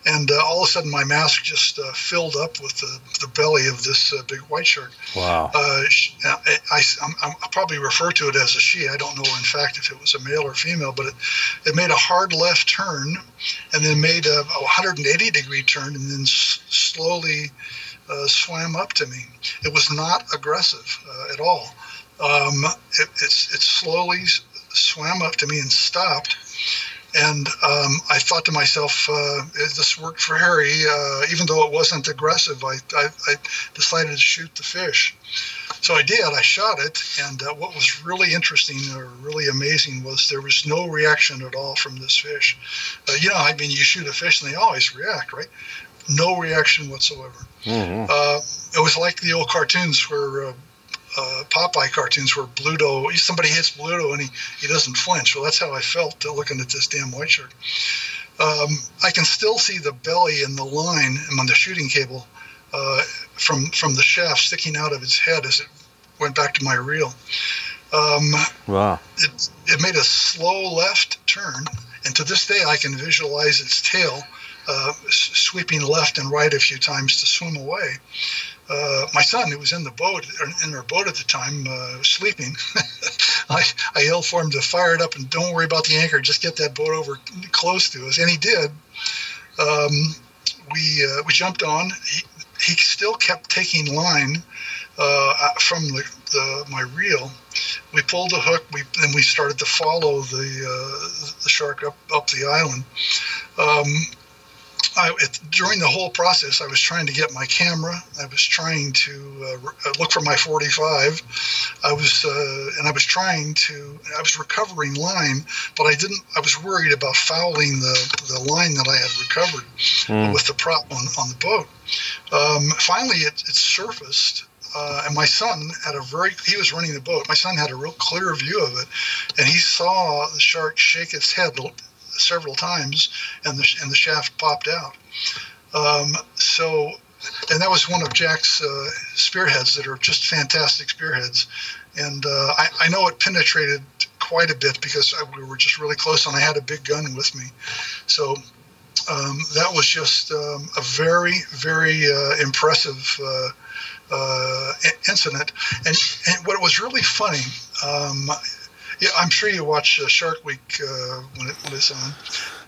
and uh, all of a sudden my mask just uh, filled up with the, the belly of this uh, big white shark. Wow. Uh, I, I, I'm, I'll probably refer to it as a she. I don't know, in fact, if it was a male or female, but it, it made a hard left turn and then made a, a 180 degree turn and then s- slowly uh, swam up to me. It was not aggressive uh, at all. Um, it, it's, it slowly swam up to me and stopped. And um, I thought to myself, uh, this worked for Harry. Uh, even though it wasn't aggressive, I, I, I decided to shoot the fish. So I did. I shot it, and uh, what was really interesting or really amazing was there was no reaction at all from this fish. Uh, you know, I mean, you shoot a fish and they always react, right? No reaction whatsoever. Mhm. Uh, it was like the old cartoons where uh, Popeye cartoons where Bluto, somebody hits Bluto and he, he doesn't flinch. Well, that's how I felt uh, looking at this damn white shark. Um, I can still see the belly and the line on the shooting cable uh, from from the shaft sticking out of its head as it went back to my reel. Um, Wow. it, it made a slow left turn, and to this day I can visualize its tail uh, s- sweeping left and right a few times to swim away. Uh, my son, who was in the boat, in our boat at the time, uh, sleeping, [laughs] I, I yelled for him to fire it up and don't worry about the anchor, just get that boat over close to us, and he did. Um, we uh, we jumped on. He, he still kept taking line uh, from the, the my reel. We pulled the hook. We then we started to follow the uh, the shark up up the island. Um, I, it, during the whole process, I was trying to get my camera. I was trying to uh, re- look for my 45. I was uh, and I was trying to. I was recovering line, but I didn't. I was worried about fouling the the line that I had recovered Mm. with the prop on, on the boat. Um, finally, it, it surfaced, uh, and my son had a very, he was running the boat. My son had a real clear view of it, and he saw the shark shake its head several times, and the, and the shaft popped out. Um, so, and that was one of Jack's uh, spearheads that are just fantastic spearheads. And uh, I, I know it penetrated quite a bit because I, we were just really close, and I had a big gun with me. So um, that was just um, a very, very uh, impressive uh, uh, incident. And, and what was really funny, um, yeah, I'm sure you watch uh, Shark Week uh, when, it, when it's on.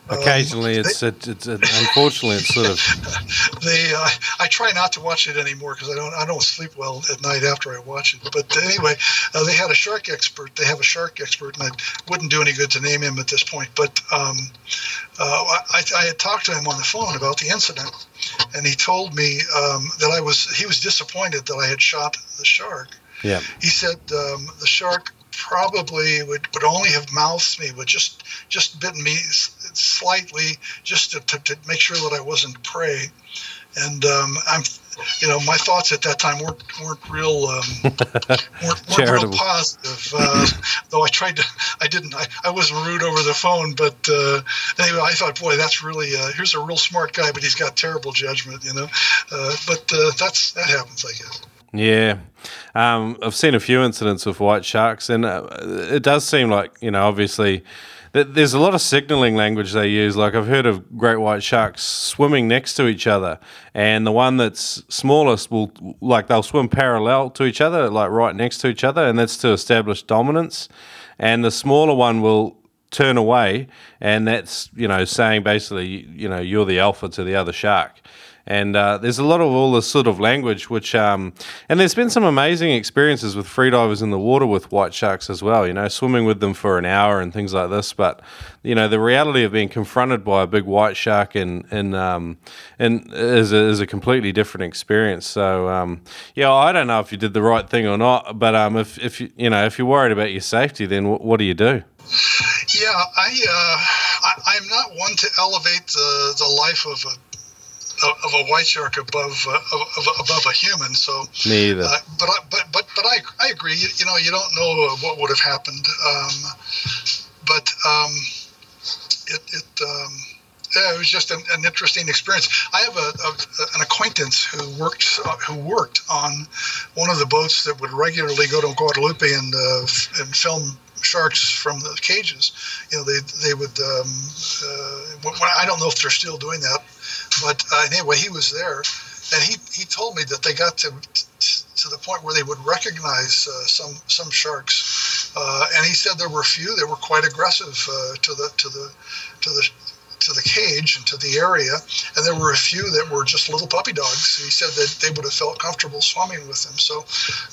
Um, Occasionally, it's, it, it's it, unfortunately it's sort of [laughs] they uh, I try not to watch it anymore because I don't I don't sleep well at night after I watch it. But anyway, uh, they had a shark expert. They have a shark expert, and I wouldn't do any good to name him at this point. But um, uh, I, I had talked to him on the phone about the incident, and he told me um, that I was he was disappointed that I had shot the shark. yeah. He said um, the shark probably would, would only have mouthed me, would just just bitten me slightly, just to, to, to make sure that I wasn't prey. And um, I'm, you know, my thoughts at that time weren't weren't real um, [laughs] weren't, weren't real positive. Uh, [laughs] though I tried to, I didn't. I, I wasn't rude over the phone, but uh, anyway, I thought, boy, that's really uh, here's a real smart guy, but he's got terrible judgment, you know. Uh, but uh, that's that happens, I guess. Yeah, um, I've seen a few incidents with white sharks, and uh, it does seem like you know, obviously, th- there's a lot of signaling language they use. Like I've heard of great white sharks swimming next to each other, and the one that's smallest will like they'll swim parallel to each other, like right next to each other, and that's to establish dominance. And the smaller one will turn away, and that's you know saying basically you know you're the alpha to the other shark. And uh, there's a lot of all this sort of language, which, um, and there's been some amazing experiences with freedivers in the water with white sharks as well, you know, swimming with them for an hour and things like this. But, you know, the reality of being confronted by a big white shark and, and, um, and is, a, is a completely different experience. So, um, yeah, I don't know if you did the right thing or not, but um, if, if you, you know, if you're worried about your safety, then what, what do you do? Yeah, I, uh, I I'm not one to elevate the, the life of a of a white shark above uh, of, of, above a human. So, Me either. uh, but I, but but but I I agree. You, you know, you don't know uh, what would have happened. Um, but um, it it. Um, yeah, it was just an, an interesting experience. I have a, a, an acquaintance who worked uh, who worked on one of the boats that would regularly go to Guadalupe and uh, and film sharks from the cages. You know, they they would. Um, uh, I don't know if they're still doing that, but anyway, he was there, and he he told me that they got to to the point where they would recognize uh, some some sharks, uh, and he said there were a few that were quite aggressive uh, to the to the to the to the cage and to the area, and there were a few that were just little puppy dogs. He said that they would have felt comfortable swimming with them. So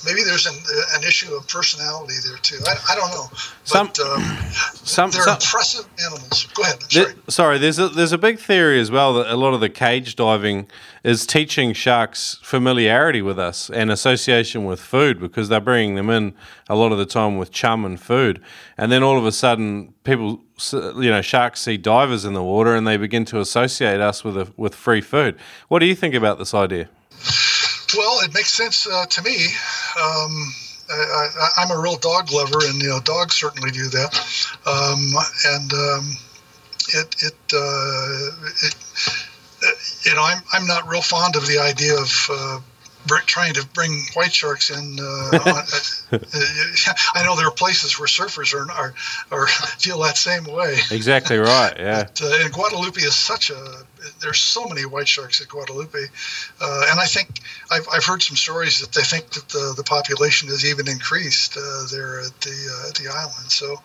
maybe there's an, an issue of personality there too. I, I don't know, but Some- um, [clears throat] some- they're some- impressive animals. Go ahead. There- Sorry. sorry, there's a, there's a big theory as well that a lot of the cage diving is teaching sharks familiarity with us and association with food because they're bringing them in a lot of the time with chum and food, and then all of a sudden people, you know, sharks see divers in the water and they begin to associate us with a, with free food. What do you think about this idea? Well, it makes sense uh, to me. Um, I, I'm a real dog lover, and you know, dogs certainly do that. Um, and um, it, it, uh, it, you know, I'm, I'm not real fond of the idea of uh, trying to bring white sharks in. Uh, on, uh, [laughs] I know there are places where surfers are, are, are feel that same way. Exactly right. Yeah. But, uh, and Guadalupe is such a. There's so many white sharks at Guadalupe, uh, and I think I've, I've heard some stories that they think that the, the population has even increased uh, there at the uh, at the island. So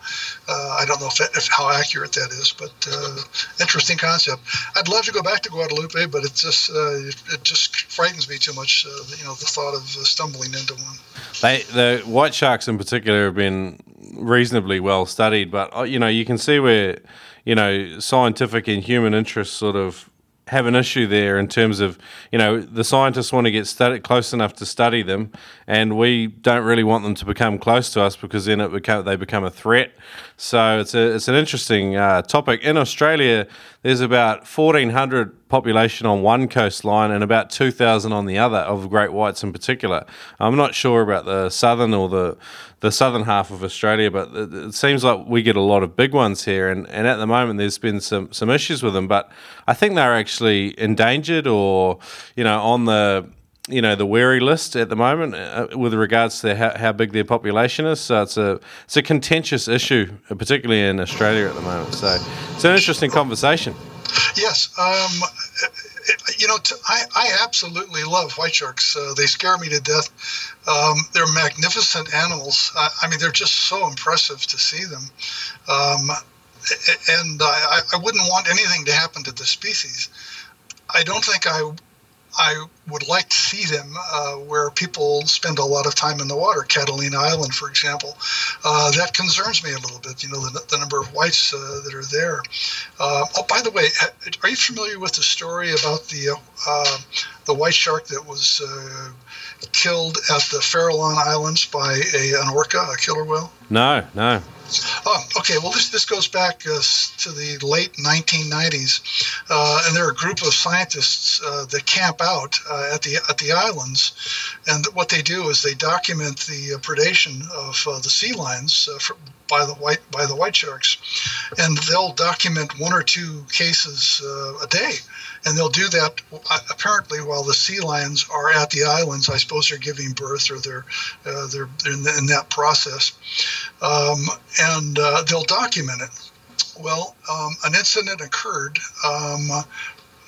uh, I don't know if, that, if how accurate that is, but uh, interesting concept. I'd love to go back to Guadalupe, but it just it, just frightens me too much. You know, the thought of stumbling into one. They, the white sharks in particular have been reasonably well studied, but uh, you know you can see where you know scientific and human interests sort of have an issue there in terms of you know the scientists want to get studied close enough to study them, and we don't really want them to become close to us because then it become they become a threat. So it's a it's an interesting uh, topic. In Australia, there's about 1,400 population on one coastline and about 2,000 on the other of great whites in particular. I'm not sure about the southern or the the southern half of Australia, but it, it seems like we get a lot of big ones here, and, and at the moment there's been some some issues with them. But I think they're actually endangered or you know on the you know the wary list at the moment uh, with regards to how, how big their population is. So it's a it's a contentious issue, uh, particularly in Australia at the moment. So it's an interesting conversation. Yes. Um, you know, t- I, I absolutely love white sharks. Uh, they scare me to death. Um, they're magnificent animals. I, I mean, they're just so impressive to see them. Um, and I, I wouldn't want anything to happen to the species. I don't think I I would like to see them uh, where people spend a lot of time in the water, Catalina Island, for example. Uh, that concerns me a little bit, you know, the, the number of whites uh, that are there. Uh, oh, by the way, are you familiar with the story about the uh, the white shark that was uh, killed at the Farallon Islands by a, an orca, a killer whale? No, no. Oh, okay. Well, this this goes back uh, to the late 1990s, uh, and there are a group of scientists uh, that camp out uh, at the at the islands, and what they do is they document the uh, predation of uh, the sea lions for, by the white by the white sharks, and they'll document one or two cases a day, and they'll do that apparently while the sea lions are at the islands. I suppose they're giving birth or they're they're, they're in, the, in that process. Um, and uh, they'll document it. Well, um, an incident occurred um,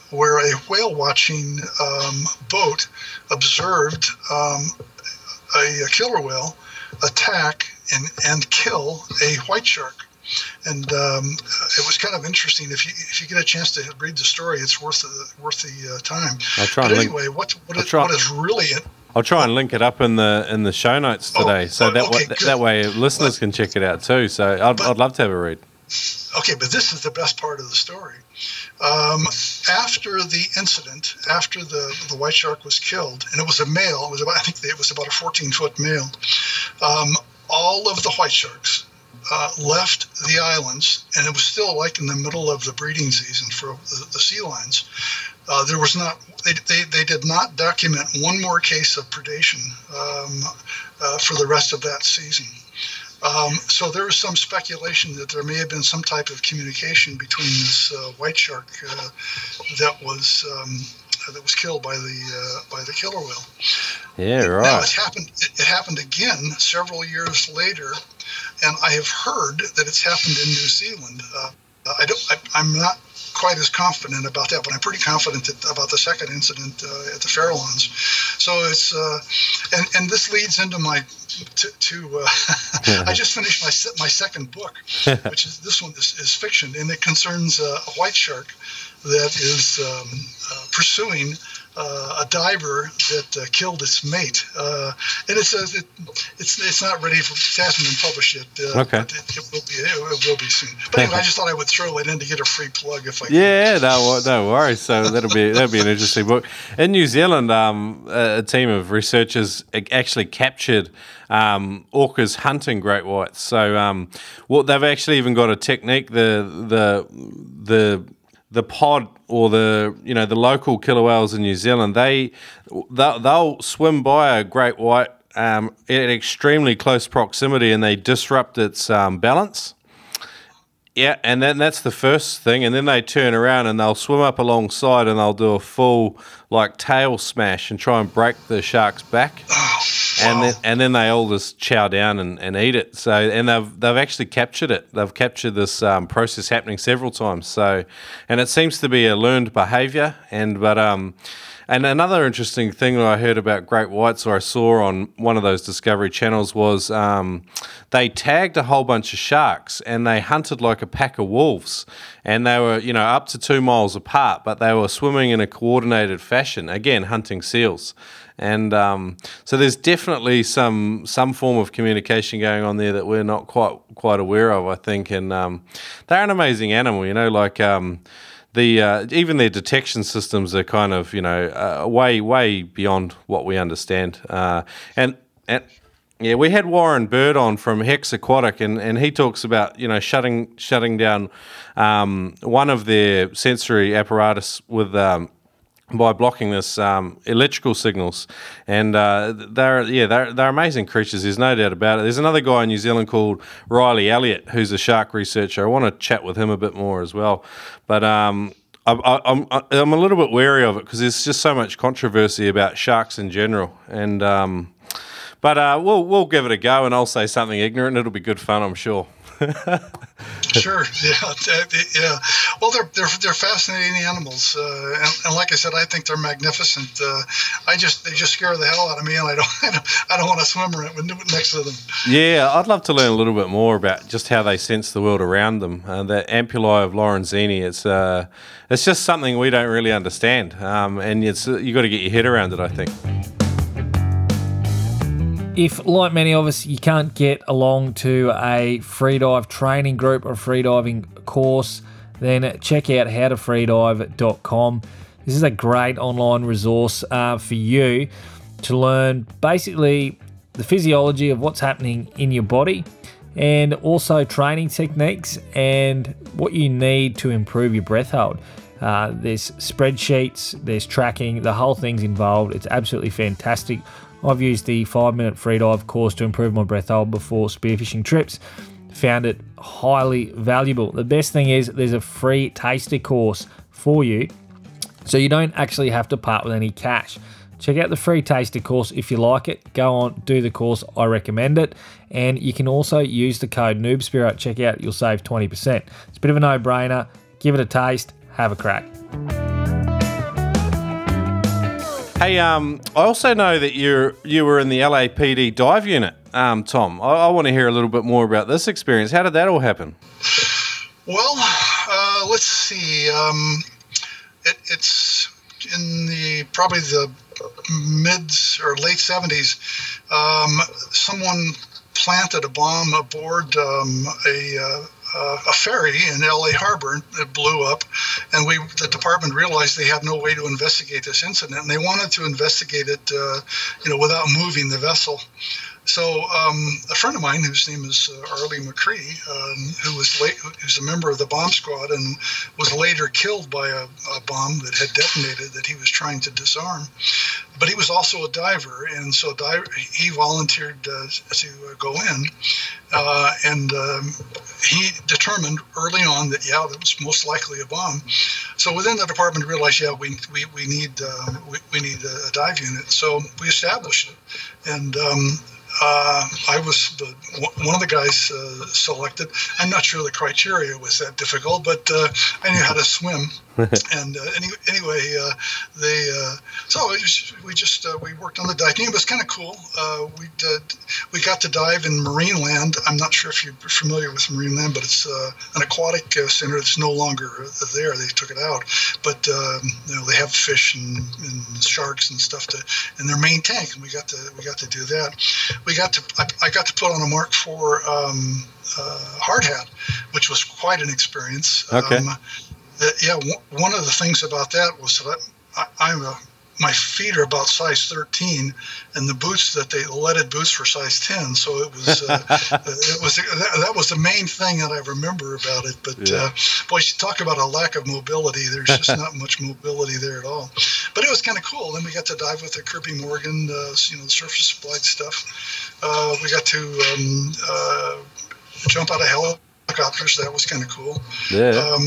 where a whale watching um, boat observed um, a, a, killer whale attack and, and kill a white shark. And um, it was kind of interesting. If you if you get a chance to read the story, it's worth the worth the uh, time. I'll try but and anyway, link, what what is, what is really I'll try and link it up in the in the show notes Oh, today, so oh, that okay, way, that way listeners can check it out too. So I'd, I'd love to have a read. Okay, but this is the best part of the story. Um, after the incident, after the, the white shark was killed, and it was a male, it was about, I think it was about a 14 foot male, um, all of the white sharks uh, left the islands, and it was still like in the middle of the breeding season for the, the sea lions. Uh, there was not, they, they, they did not document one more case of predation um, uh, for the rest of that season. Um, so there is some speculation that there may have been some type of communication between this uh, white shark uh, that was um, that was killed by the uh, by the killer whale. Yeah, right. Now it happened. It, it happened again several years later, and I have heard that it's happened in New Zealand. Uh, I don't. I, am not quite as confident about that, but I'm pretty confident that, about the second incident uh, at the Farallones. So it's uh, and and this leads into my to, to uh, [laughs] I just finished my my second book, [laughs] which is this one is, is fiction, and it concerns uh, a white shark that is um, uh, pursuing uh, a diver that uh, killed its mate, uh, and it says it, it's it's not ready for it hasn't been published yet. Uh, okay, it, it, will be it, will be soon. But anyway, I just thought I would throw it in to get a free plug if I. Yeah, could. no, no worries. So that'll be that'll be an interesting book. In New Zealand, um, a team of researchers actually captured. Um, orcas hunting great whites. So, um, well, they've actually even got a technique. The the the the pod or the you know the local killer whales in New Zealand, they they'll, they'll swim by a great white um, at extremely close proximity and they disrupt its um, balance. Yeah, and then that's the first thing, and then they turn around and they'll swim up alongside and they'll do a full like tail smash and try and break the shark's back. [sighs] [sighs] And then and then they all just chow down and, and eat it. So and they've they've actually captured it. They've captured this um, process happening several times. So and it seems to be a learned behaviour. And but um and another interesting thing that I heard about great whites, or I saw on one of those Discovery channels, was um, they tagged a whole bunch of sharks and they hunted like a pack of wolves. And they were, you know, up to two miles apart, but they were swimming in a coordinated fashion, again, hunting seals. And um, so there's definitely some some form of communication going on there that we're not quite quite aware of, I think. And um, they're an amazing animal, you know, like um, the uh, even their detection systems are kind of you know uh, way way beyond what we understand. Uh, and and yeah, we had Warren Bird on from Hex Aquatic, and, and he talks about you know shutting shutting down um, one of their sensory apparatus with um, by blocking this um, electrical signals, and uh, they're yeah they're, they're amazing creatures. There's no doubt about it. There's another guy in New Zealand called Riley Elliott who's a shark researcher. I want to chat with him a bit more as well, but. Um, I, I'm I'm a little bit wary of it because there's just so much controversy about sharks in general, and um, but uh, we'll we'll give it a go, and I'll say something ignorant. It'll be good fun, I'm sure. [laughs] sure. Yeah. [laughs] Yeah. Well, they're they're they're fascinating animals, uh, and, and, like I said, I think they're magnificent. Uh, I just they just scare the hell out of me, and I don't [laughs] I don't, I don't want to swim around next to them. Yeah, I'd love to learn a little bit more about just how they sense the world around them. Uh, that ampullae of Lorenzini, it's uh, it's just something we don't really understand, um, and it's you got to get your head around it. I think if, like many of us, you can't get along to a freedive training group or freediving course, then check out howtofreedive.com. This is a great online resource uh, for you to learn basically the physiology of what's happening in your body and also training techniques and what you need to improve your breath hold. Uh, there's spreadsheets, there's tracking, the whole thing's involved. It's absolutely fantastic. I've used the five minute freedive course to improve my breath hold before spearfishing trips. Found it highly valuable. The best thing is there's a free taster course for you, so you don't actually have to part with any cash. Check out the free taster course if you like it. Go on, do the course. I recommend it. And you can also use the code NoobSpear at checkout. You'll save 20%. It's a bit of a no brainer. Give it a taste. Have a crack. Hey, um, I also know that you you were in the LAPD dive unit, um, Tom. I, I, want to hear a little bit more about this experience. How did that all happen? Well, uh, let's see. Um, it, it's in the probably the mid or late seventies. Um, someone planted a bomb aboard um, a uh, uh, a ferry in LA Harbor that blew up, and we the department realized they had no way to investigate this incident, and they wanted to investigate it, uh, you know, without moving the vessel. So um, a friend of mine, whose name is uh, Arleigh McCree, um, who was late, who's a member of the bomb squad and was later killed by a, a, bomb that had detonated that he was trying to disarm. But he was also a diver, and so he volunteered uh, to uh, go in, uh, and um, he determined early on that yeah, that was most likely a bomb. So within the department, realized yeah, we we, we need uh, we, we need a dive unit. So we established it, and um, uh, I was the, one of the guys uh, selected. I'm not sure the criteria was that difficult, but uh, I knew how to swim. [laughs] and uh, any, anyway, uh, they uh, so was, we just we worked on the dive team. It was kind of cool. we did, we got to dive in Marineland. I'm not sure if you're familiar with Marineland, but it's an aquatic center that's no longer there. They took it out, but um, you know they have fish and, and sharks and stuff to in their main tank, and we got to we got to do that. We got to I, I got to put on a Mark IV um, uh, hard hat, which was quite an experience. Okay. Um, uh, yeah, w- one of the things about that was that I, I'm a my feet are about size 13, and the boots that they leaded boots were size 10. So it was uh, [laughs] it was that, that, was the main thing that I remember about it. But yeah. uh, boy, you talk about a lack of mobility. There's just not much mobility there at all. But it was kind of cool. Then we got to dive with the Kirby Morgan, uh, you know, the surface flight stuff. Uh, we got to um, uh, jump out of helicopters. That was kind of cool. Yeah. Um,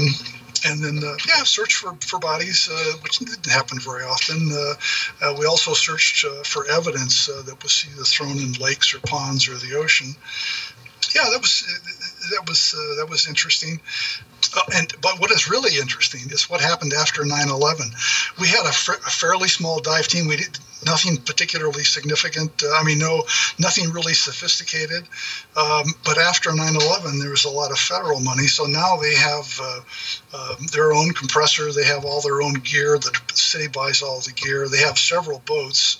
and then uh, yeah, search for for bodies, uh, which didn't happen very often. Uh, uh we also searched uh, for evidence that was either thrown in lakes or ponds or the ocean. Yeah, that was that was that was interesting. and but what is really interesting is what happened after 9/11. We had a, a fairly small dive team. We did nothing particularly significant. Uh, I mean, no, nothing really sophisticated. Um, but after 9/11, there was a lot of federal money, so now they have uh, uh, their own compressor. They have all their own gear. The city buys all the gear. They have several boats.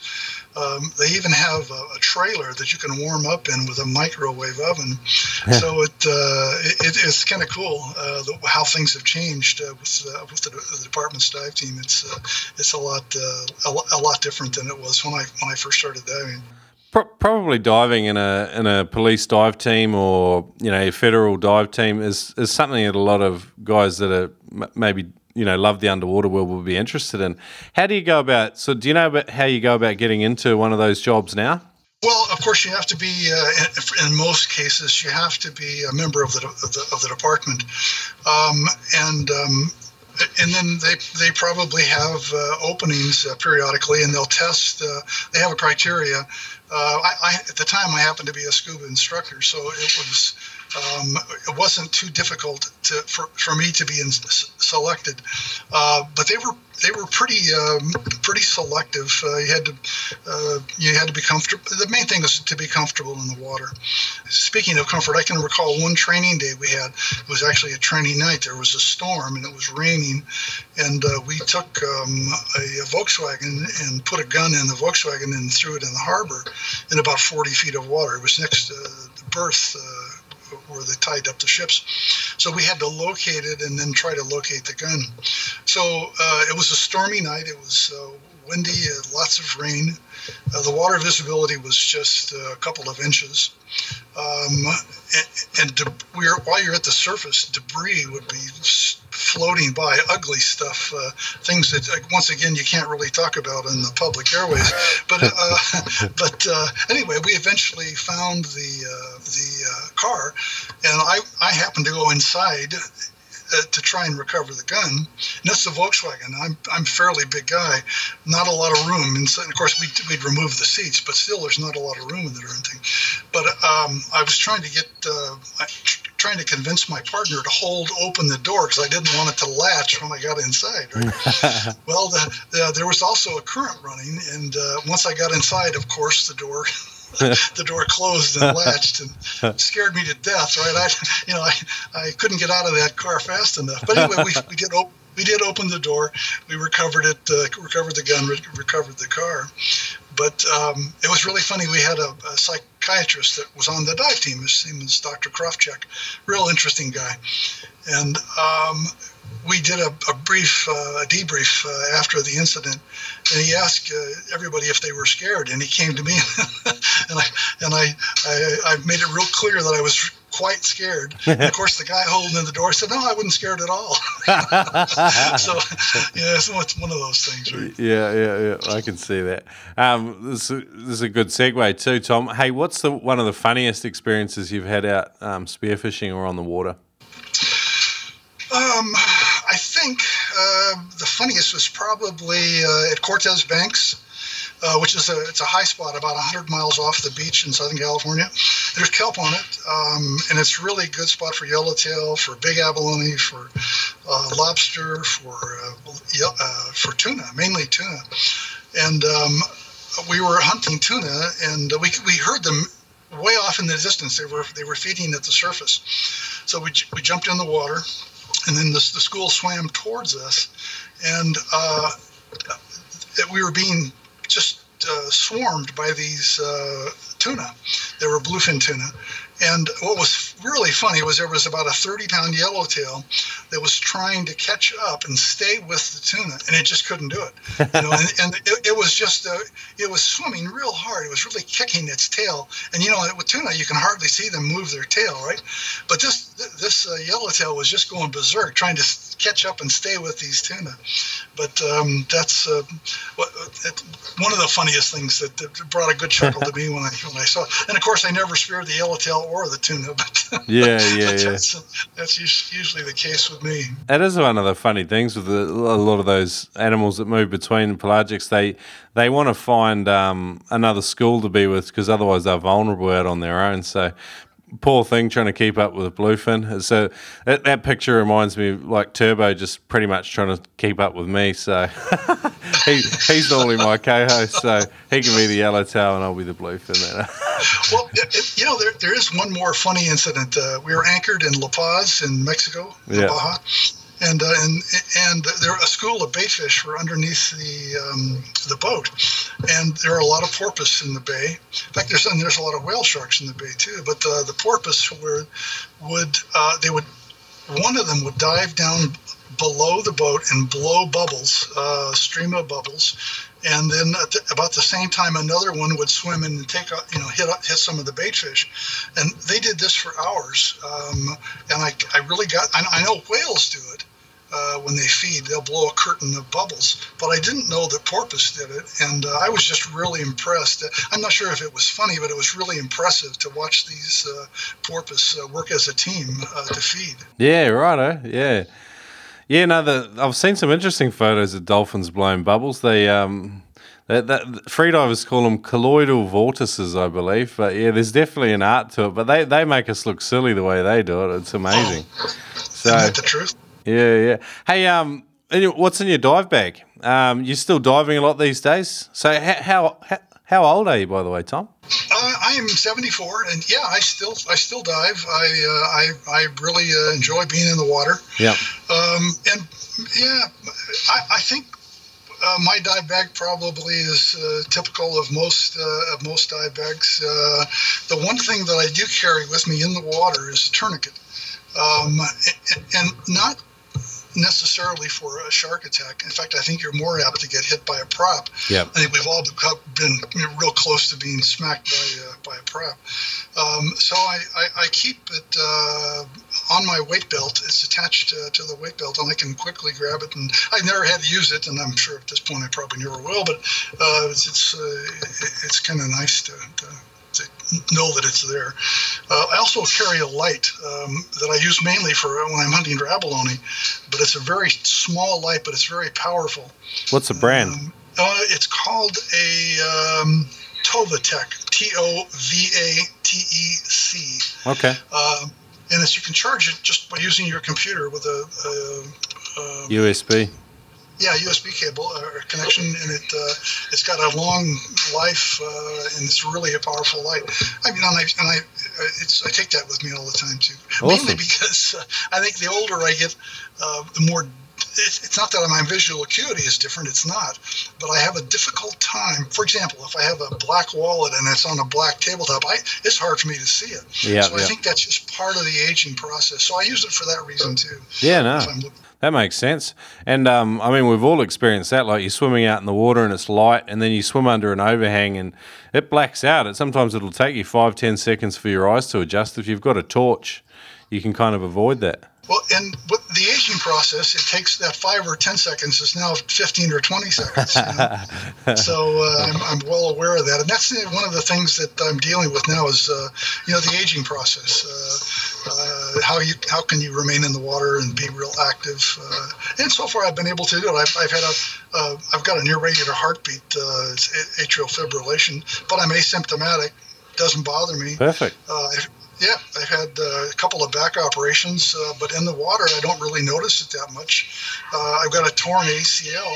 Um, they even have a, a, trailer that you can warm up in with a microwave oven. so it, uh, it, it's kind of cool uh, the, how things have changed uh, with uh, with the, the, department's dive team. It's uh, it's a lot uh, a, a, lot different than it was when I when I first started diving. Probably diving in a in a police dive team or you know a federal dive team is is something that a lot of guys that are maybe you know love the underwater world will be interested in. How do you go about? So, do you know about how you go about getting into one of those jobs now? Well, of course, you have to be. Uh, in, most cases, you have to be a member of the of the, of the department, um, and um, and then they they probably have uh, openings uh, periodically, and they'll test. Uh, they have a criteria. Uh, I, I, at the time, I happened to be a scuba instructor, so it was um, it wasn't too difficult to, for, for me to be in, selected. Uh, but they were they were pretty um, pretty selective. Uh, you had to uh, you had to be comfortable. The main thing was to be comfortable in the water. Speaking of comfort, I can recall one training day we had. It was actually a training night. There was a storm and it was raining, and uh, we took um, a, a, Volkswagen and put a gun in the Volkswagen and threw it in the harbor in about 40 feet of water. It was next to the berth uh, where they tied up the ships. So we had to locate it and then try to locate the gun. So uh, it was a stormy night. It was uh, windy, uh, lots of rain. Uh, the water visibility was just a couple of inches. Um, and, and de- while you're at the surface, debris would be floating by, ugly stuff, uh, things that uh, once again you can't really talk about in the public airways. But uh, [laughs] but uh, anyway, we eventually found the uh, the uh, car, and I I happened to go inside to try and recover the gun. And that's the Volkswagen. I'm I'm fairly big guy, not a lot of room. And, of course, we'd, we'd remove the seats, but still, there's not a lot of room in there. But um, I was trying to get, trying to convince my partner to hold open the door because I didn't want it to latch when I got inside. Right? [laughs] well, the, the, there was also a current running, and uh, once I got inside, of course, the door [laughs] the door closed and latched and [laughs] scared me to death. Right, I, you know, I, I couldn't get out of that car fast enough. But anyway, we, we did open we did open the door. We recovered it, uh, recovered the gun, re- recovered the car. But um, it was really funny. We had a, a, psychiatrist that was on the dive team. His name was Dr. Krofchek, real interesting guy. And um, we did a, a brief uh, a debrief uh, after the incident, and he asked uh, everybody if they were scared, and he came to me, [laughs] and I and I, I, I made it real clear that I was quite scared. [laughs] And of course, the guy holding in the door said, "No, I wasn't scared at all." [laughs] [laughs] so yeah, so it's one of those things. Right? Yeah, yeah, yeah. I can see that. Um, this, this is a good segue too, Tom. Hey, what's the one of the funniest experiences you've had out um, spearfishing or on the water? Um, I think uh, the funniest was probably uh, at Cortez Banks. Uh, which is a it's a high spot about 100 miles off the beach in Southern California. There's kelp on it, um, and it's really a good spot for yellowtail, for big abalone, for uh, lobster, for uh, for tuna, mainly tuna. And um, we were hunting tuna, and we we heard them way off in the distance. They were they were feeding at the surface. So we, we jumped in the water, and then the, the school swam towards us, and uh, we were being uh, swarmed by these uh, tuna. They were bluefin tuna, and what was really funny was there was about a 30 pound yellowtail that was trying to catch up and stay with the tuna, and it just couldn't do it. You know, and, and it, it, was just, uh, it was swimming real hard. It was really kicking its tail. And, you know, with tuna, you can hardly see them move their tail, right? But this, this uh, yellowtail was just going berserk, trying to catch up and stay with these tuna. But um, that's uh, one of the funniest things that, that, brought a good chuckle to me when I when I saw. It. And of course, I never speared the yellowtail or the tuna. [laughs] But yeah, yeah, yeah. That's, that's, usually the case with me. That is one of the funny things with the, a lot of those animals that move between pelagics. They they want to find um, another school to be with because otherwise they're vulnerable out on their own. So poor thing trying to keep up with a bluefin. So that, that picture reminds me of, like Turbo just pretty much trying to keep up with me. So [laughs] he, he's normally my co-host, so he can be the yellowtail and I'll be the bluefin. Then. [laughs] well, it, you know, there, there is one more funny incident. Uh, we were anchored in La Paz in Mexico, yeah. Baja, and uh, and and there a school of baitfish were underneath the um, the boat, and there are a lot of porpoise in the bay. In fact, there's there's a lot of whale sharks in the bay too. But uh, the porpoise were would uh, they would one of them would dive down below the boat and blow bubbles, uh, stream of bubbles, and then at the, about the same time another one would swim in and take you know hit hit some of the bait fish and they did this for hours um, and I, I really got I, I know whales do it uh, when they feed. They'll blow a curtain of bubbles. But I didn't know that porpoise did it, and uh, I was just really impressed. I'm not sure if it was funny, but it was really impressive to watch these uh, porpoise uh, work as a team uh, to feed. Yeah, right. Yeah. Yeah, no, the, I've seen some interesting photos of dolphins blowing bubbles. They, um, that, that freedivers call them colloidal vortices, I believe. But yeah, there's definitely an art to it. But they, they make us look silly the way they do it. It's amazing. Oh, so, isn't that the truth? Yeah, yeah. Hey, um, what's in your dive bag? Um, you're still diving a lot these days. So how how how old are you, by the way, Tom? Uh, I am 74, and yeah, I still I still dive. I uh, I I really uh, enjoy being in the water. Yeah. Um, and yeah, I, I think uh, my dive bag probably is uh, typical of most uh, of most dive bags. Uh, the one thing that I do carry with me in the water is a tourniquet, um, and, and not necessarily for a shark attack. In fact, I think you're more apt to get hit by a prop. Yeah. I think we've all been real close to being smacked by uh, by a prop. Um, so I, I, I, keep it uh, on my weight belt. It's attached uh, to the weight belt, and I can quickly grab it. And I've never had to use it, and I'm sure at this point I probably never will. But uh, it's it's, uh, it's kind of nice to, to to know that it's there. Uh, I also carry a light um, that I use mainly for when I'm hunting for abalone, but it's a very small light, but it's very powerful. What's the brand? Um, uh, it's called a um, Tovatec, T O V A T E C. Okay. Um, and it's, you can charge it just by using your computer with a, a, a USB yeah, USB cable uh, connection, and it uh, it's got a long life, uh, and it's really a powerful light. I mean, and I and I uh, it's I take that with me all the time too. Awesome. Mainly because uh, I think the older I get, uh, the more it's not that my visual acuity is different. It's not, but I have a difficult time. For example, if I have a black wallet and it's on a black tabletop, I, it's hard for me to see it. Yeah, so yeah. I think that's just part of the aging process. So I use it for that reason too. Yeah, no. That makes sense. And um, I mean, we've all experienced that. Like you're swimming out in the water and it's light, and then you swim under an overhang and it blacks out. It sometimes it'll take you five, ten seconds for your eyes to adjust. If you've got a torch, you can kind of avoid that. Well, and with the aging process, it takes that five or ten seconds is now fifteen or twenty seconds. You know? [laughs] so uh, I'm, I'm, well aware of that, and that's one of the things that I'm dealing with now is uh, you know the aging process. Uh, uh uh, how you how can you remain in the water and be real active. Uh, and so far, I've been able to do it. I've, I've had a uh, I've got an irregular heartbeat, uh, it's atrial fibrillation, but I'm asymptomatic. Doesn't bother me. Perfect. Uh, if, yeah, I've had uh, a couple of back operations, uh, but in the water, I don't really notice it that much. Uh, I've got a torn ACL,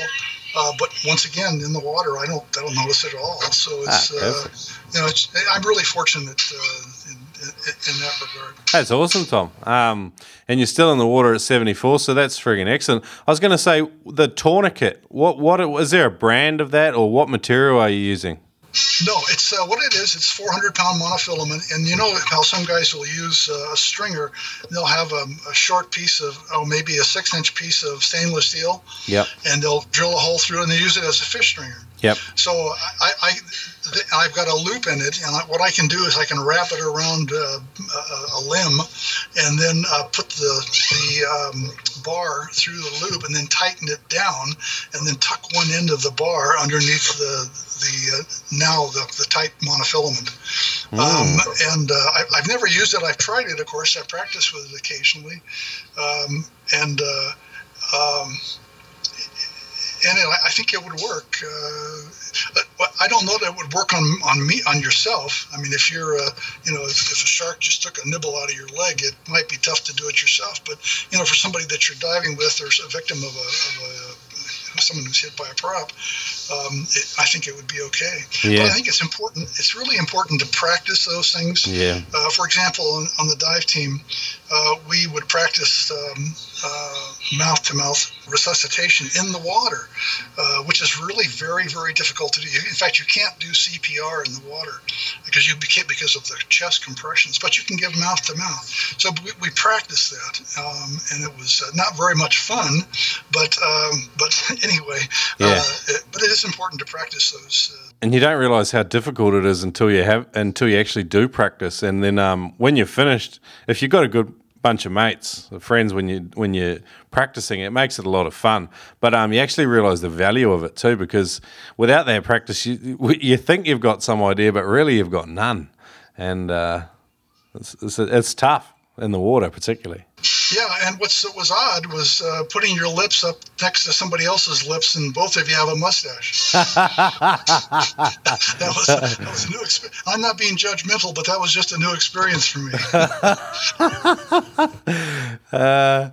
uh, but once again, in the water, I don't I don't notice it at all. So it's Ah, uh, you know it's, I'm really fortunate uh, in, in, in that regard. That's awesome, Tom. Um, and you're still in the water at 74, so that's friggin' excellent. I was going to say the tourniquet. What what is there a brand of that, or what material are you using? No, it's uh, what it is. It's 400 pound monofilament, and you know how some guys will use uh, a stringer. They'll have a, a short piece of, oh, maybe a six inch piece of stainless steel, Yep. and they'll drill a hole through it and they use it as a fish stringer. Yep. So I, I, I've got a loop in it, and I, what I can do is I can wrap it around uh, a, limb, and then uh, put the the um, bar through the loop, and then tighten it down, and then tuck one end of the bar underneath the the uh, now the, the tight monofilament. Um, and uh, I, I've never used it. I've tried it, of course. I practice with it occasionally, um, and. Uh, and it, I think it would work. Uh, I don't know that it would work on on me on yourself. I mean, if you're, uh, you know, if, if a shark just took a nibble out of your leg, it might be tough to do it yourself. But you know, for somebody that you're diving with or a victim of a, of a someone who's hit by a prop, um, it, I think it would be okay. Yeah. But I think it's important. It's really important to practice those things. Yeah. Uh, for example, on, on the dive team, uh, we would practice um, mouth to mouth resuscitation in the water, uh, which is really very, very difficult to do. In fact, you can't do CPR in the water because you can't because of the chest compressions, but you can give mouth to mouth. So we, we practiced that, um, and it was uh, not very much fun, but um, but [laughs] anyway, Yeah. uh, it, but it is important to practice those. Uh, And you don't realize how difficult it is until you have until you actually do practice. And then um, when you're finished, if you've got a good bunch of mates, friends, when you when you're practicing, it makes it a lot of fun. But um, you actually realize the value of it too, because without that practice, you you think you've got some idea, but really you've got none. And uh, it's, it's it's tough in the water, particularly. Yeah, and what's was odd was uh, putting your lips up next to somebody else's lips, and both of you have a mustache. [laughs] that was that was a new experience. I'm not being judgmental, but that was just a new experience for me. [laughs] Uh,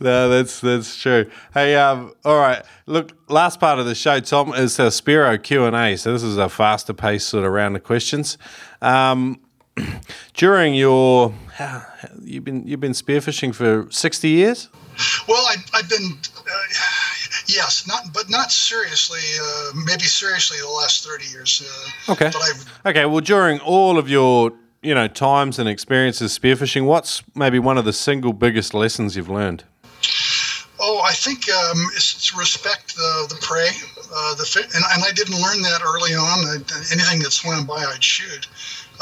no, that's that's true. Hey, um, all right. Look, last part of the show, Tom, is a Spearo Q and A. So this is a faster pace sort of round of questions. Um, [clears throat] during your, you've been you've been spearfishing for sixty years. well, I, I've been. Uh, Yes, not but not seriously. Uh, maybe seriously the last thirty years. Uh, Okay. Okay. Well, during all of your you know times and experiences spearfishing, what's maybe one of the single biggest lessons you've learned? Oh, I think um, it's to respect the the prey. Uh, the and, and I didn't learn that early on. I, anything that swam by, I'd shoot.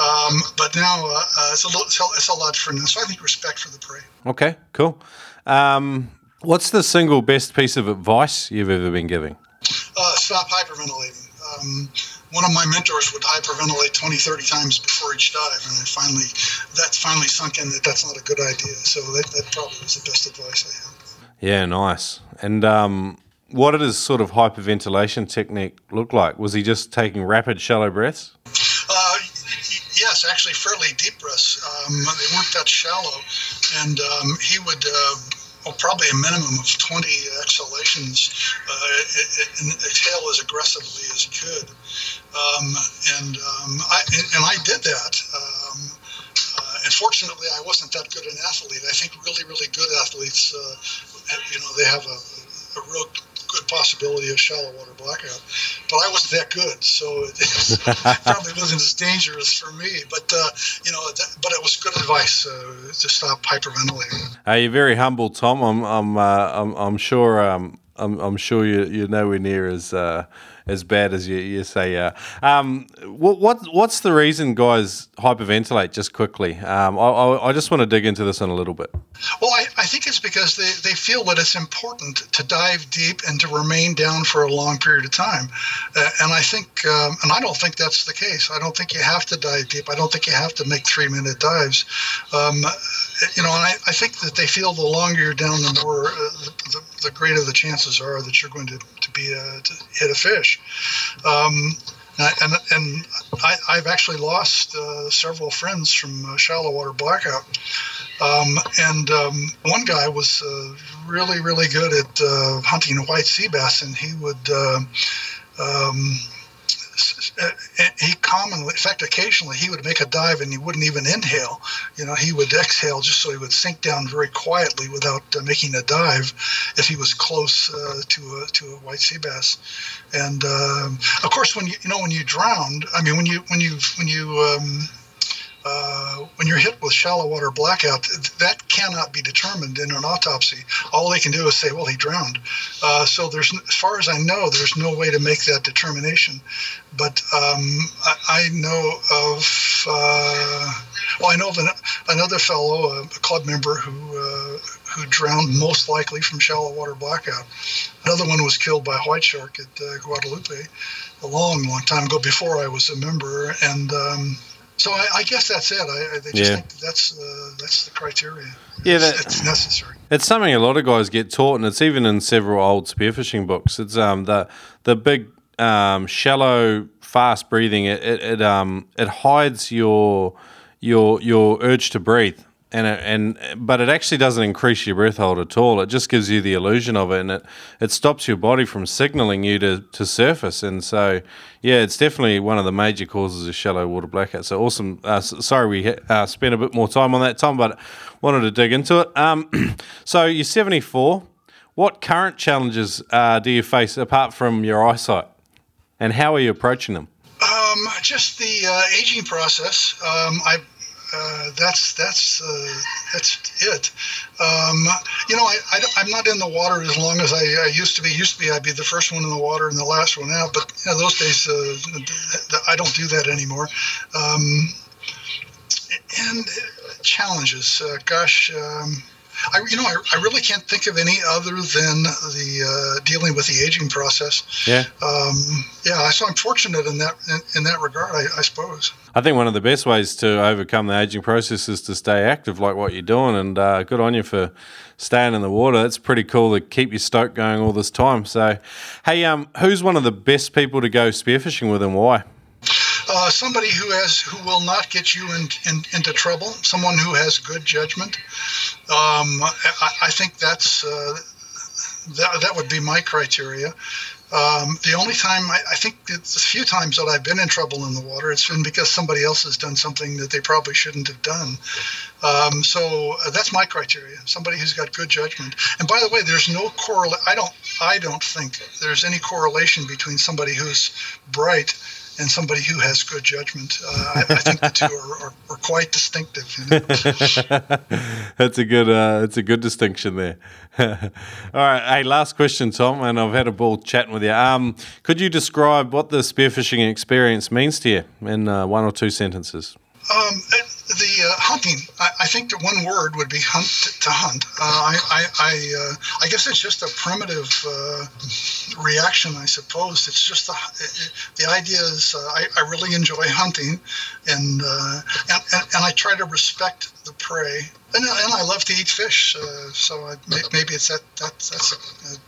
Um, but now uh, uh, it's a little, it's a, it's a lot different. Now. So I think respect for the prey. Okay. Cool. Um, what's the single best piece of advice you've ever been giving? Uh, stop hyperventilating. Um, one of my mentors would hyperventilate 20, 30 times before each dive, and I finally that's finally sunk in that that's not a good idea. So that, that probably was the best advice I have. Yeah, nice. And um, what did his sort of hyperventilation technique look like? Was he just taking rapid, shallow breaths? Yes, actually, fairly deep breaths. Um, they weren't that shallow, and um, he would. Uh, well, probably a minimum of 20 exhalations uh, and exhale as aggressively as he could. Um, and, um, I, and, and I did that. Um, uh, and fortunately, I wasn't that good an athlete. I think really, really good athletes, uh, you know, they have a, a real good possibility of shallow water blackout. But I wasn't that good, so [laughs] it probably wasn't as dangerous for me. But uh, you know, that, but it was good advice uh, to stop hyperventilating. Uh, you're very humble, Tom. I'm, I'm, uh, I'm, I'm sure. Um, I'm, I'm sure you, you're nowhere near as uh, as bad as you, you say. Uh, um, what, what what's the reason guys hyperventilate? Just quickly, um, I, I, I just want to dig into this in a little bit. Well, I think it's because they, they feel that it's important to dive deep and to remain down for a long period of time. Uh, and I think, um, and I don't think that's the case. I don't think you have to dive deep. I don't think you have to make three minute dives. Um, you know, and I, I think that they feel the longer you're down, the more, uh, the, the, greater the chances are that you're going to, to be, uh, to hit a fish. Um, and, and I, have actually lost uh, several friends from uh, shallow water blackout. Um, and um, one guy was uh, really, really good at uh, hunting white sea bass, and he would. Uh, he commonly, in fact, occasionally he would make a dive and he wouldn't even inhale. You know, he would exhale just so he would sink down very quietly without uh, making a dive if he was close uh, to a to a white sea bass. And um, of course, when you you know when you drowned, I mean when you when you when you um, uh, when you're hit with shallow water blackout, that cannot be determined in an autopsy. All they can do is say, well, he drowned. Uh, so there's, as far as I know, there's no way to make that determination. But um, I, I, know of, uh, well, I know of an, another fellow, a club member who uh, who drowned most likely from shallow water blackout. Another one was killed by a white shark at uh, Guadalupe a long, long time ago before I was a member, and um, so I, I, guess that's it. I, I just yeah. think that's uh, that's the criteria. Yeah, that, it's, it's, necessary. It's something a lot of guys get taught, and it's even in several old spearfishing books. It's um the the big um, shallow fast breathing. It, it, it um it hides your your your urge to breathe and and but it actually doesn't increase your breath hold at all. It just gives you the illusion of it, and it it stops your body from signaling you to to surface. And so, yeah, it's definitely one of the major causes of shallow water blackout. So awesome. Uh, sorry, we uh, spent a bit more time on that, Tom, but wanted to dig into it. Um, [clears throat] so you're 74. What current challenges uh, do you face apart from your eyesight, and how are you approaching them? Um, just the uh, aging process. Um, I uh, that's that's uh, that's it. Um, you know, I, I, am not in the water as long as I, I, used to be. Used to be, I'd be the first one in the water and the last one out. But you know, those days, uh, I don't do that anymore. Um, and challenges, uh, gosh. Um, I, you know, I, I really can't think of any other than the uh, dealing with the aging process. Yeah. Um, yeah. So I'm fortunate in that in, in that regard, I, I, suppose. I think one of the best ways to overcome the aging process is to stay active, like what you're doing, and uh, good on you for staying in the water. That's pretty cool to keep your stoke going all this time. So, hey, um, who's one of the best people to go spearfishing with, and why? Uh, somebody who has who will not get you in, in, into trouble. Someone who has good judgment. Um, I, I, think that's uh, that that would be my criteria. Um, the only time I, I, think it's a few times that I've been in trouble in the water, it's been because somebody else has done something that they probably shouldn't have done. Um, so uh, that's my criteria. Somebody who's got good judgment. And by the way, there's no correlation. I don't. I don't think there's any correlation between somebody who's bright and somebody who has good judgment. Uh, I, I, think the two are, are, are quite distinctive. You know? [laughs] that's a good. Uh, that's a good distinction there. [laughs] All right. Hey, last question, Tom, and I've had a ball chatting with you. Um, could you describe what the spearfishing experience means to you in uh, one or two sentences? Um, uh, hunting, I, I, think that one word would be hunt to hunt. Uh, I I I, uh, I, guess it's just a primitive uh, reaction, I suppose. It's just the the idea is uh, I, I really enjoy hunting, and, uh, and, and and I try to respect the prey, and, and I love to eat fish. so I, maybe it's that, that that's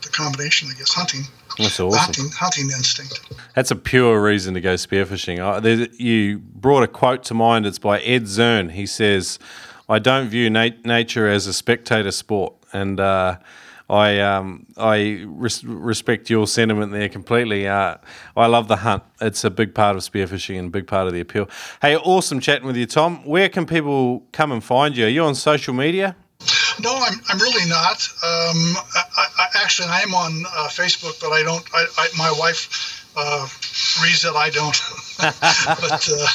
the combination, I guess, hunting. That's awesome. Hunting, hunting instinct. That's a pure reason to go spearfishing. you brought a quote to mind. It's by Ed Zern. He says, "I don't view nat- nature as a spectator sport," and uh, I um, I res- respect your sentiment there completely. Uh, I love the hunt. It's a big part of spearfishing and a big part of the appeal. Hey, awesome chatting with you, Tom. Where can people come and find you? Are you on social media? No, I'm, I'm really not. Um, I, I, actually, I am on uh, Facebook, but I don't. I, I my wife uh, reads it. I don't. [laughs] but uh,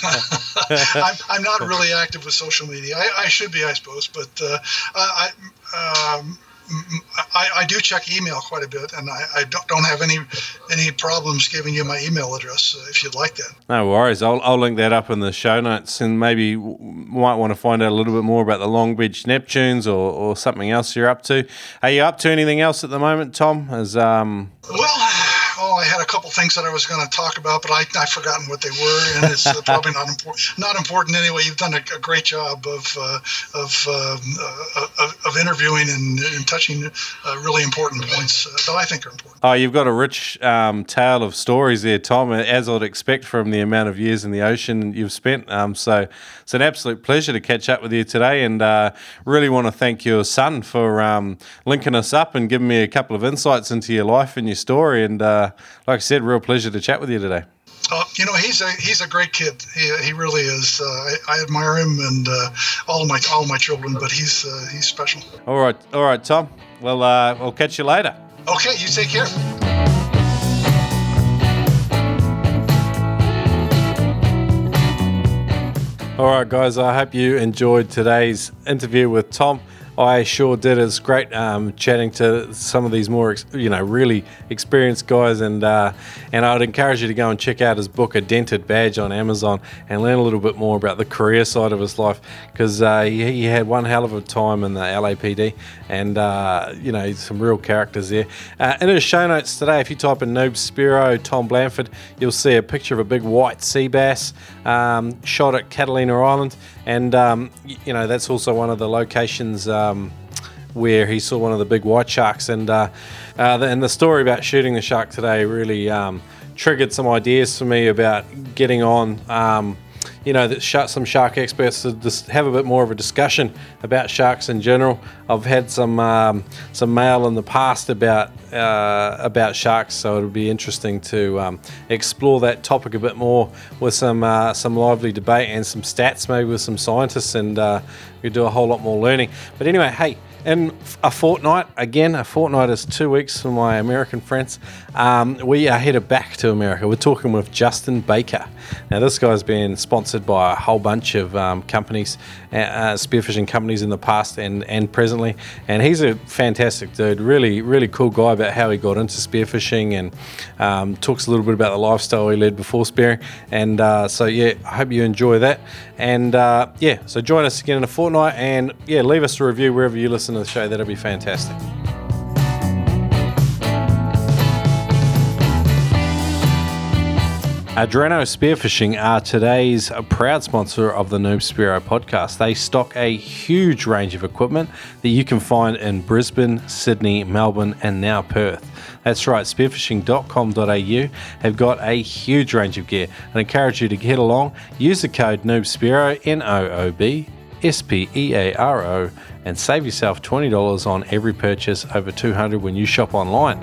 [laughs] I'm, I'm not really active with social media. I, I should be, I suppose. But uh, I, um, I, I, do check email quite a bit, and I, I don't, have any any problems giving you my email address uh, if you'd like that. No worries. I'll, I'll link that up in the show notes, and maybe might want to find out a little bit more about the Long Beach Neptunes or, or something else you're up to. Are you up to anything else at the moment, Tom? As um. Well oh, I had a couple things that I was going to talk about, but I, I've forgotten what they were, and it's uh, probably not important. Not important anyway. You've done a, a great job of uh, of, um, uh, of interviewing and, and touching uh, really important points uh, that I think are important. Oh, you've got a rich um, tale of stories there, Tom, as I'd expect from the amount of years in the ocean you've spent. Um, so it's an absolute pleasure to catch up with you today, and uh, really want to thank your son for um, linking us up and giving me a couple of insights into your life and your story. And like I said, real pleasure to chat with you today. Uh, you know, he's a he's a great kid. He, he really is. Uh, I, I, admire him and uh, all my all my children, but he's uh, he's special. All right, all right, Tom. Well, uh, we'll catch you later. Okay, you take care. All right, guys. I hope you enjoyed today's interview with Tom. I sure did. It's great um, chatting to some of these more, you know, really experienced guys, and uh, and I'd encourage you to go and check out his book, A Dented Badge, on Amazon, and learn a little bit more about the career side of his life, because uh, he, he, had one hell of a time in the LAPD, and uh, you know, some real characters there. Uh, in his show notes today, if you type in Noob Spearo Tom Blanford, you'll see a picture of a big white sea bass um, shot at Catalina Island and um, you know that's also one of the locations um, where he saw one of the big white sharks. And uh, uh, the, and the story about shooting the shark today really um, triggered some ideas for me about getting on um, you know, that some shark experts to just have a bit more of a discussion about sharks in general. I've had some um, some mail in the past about uh, about sharks, so it'll be interesting to um, explore that topic a bit more with some uh, some lively debate and some stats, maybe with some scientists, and uh, we do a whole lot more learning. But anyway, hey, in a fortnight, again, a fortnight is two weeks for my American friends. Um, we are headed back to America. We're talking with Justin Baker. Now, this guy's been sponsored by a whole bunch of um, companies, uh, uh, spearfishing companies in the past and, and presently. And he's a fantastic dude, really, really cool guy about how he got into spearfishing and um, talks a little bit about the lifestyle he led before spearing. And uh, so, yeah, I hope you enjoy that. And uh, yeah, so join us again in a fortnight and yeah, leave us a review wherever you listen to the show. That'll be fantastic. Adreno Spearfishing are today's proud sponsor of the Noob Spearo podcast. They stock a huge range of equipment that you can find in Brisbane, Sydney, Melbourne, and now Perth. That's right, spearfishing.com.au have got a huge range of gear. I encourage you to get along. Use the code NoobSpearo, N O O B S P E A R O, and save yourself $20 on every purchase over 200 when you shop online.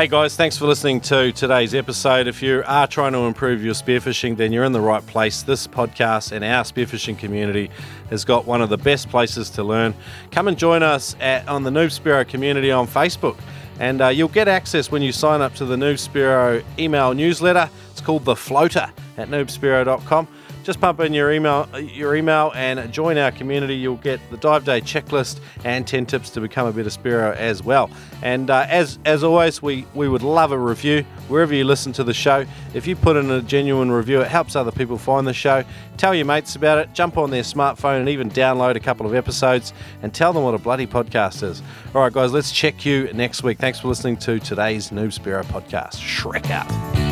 Hey guys, thanks for listening to today's episode. If you are trying to improve your spearfishing, then you're in the right place. This podcast and our spearfishing community has got one of the best places to learn. Come and join us at, on the Noob community on Facebook, and uh, you'll get access when you sign up to the Noob email newsletter. It's called The Floater at noobspearo.com just pump in your email your email and join our community. You'll get the dive day checklist and 10 tips to become a better spearo as well. And uh, as as always we we would love a review wherever you listen to the show. If you put in a genuine review it helps other people find the show. Tell your mates about it. Jump on their smartphone and even download a couple of episodes and tell them what a bloody podcast is. All right guys let's check you next week. Thanks for listening to today's noob spearo podcast. Shrek out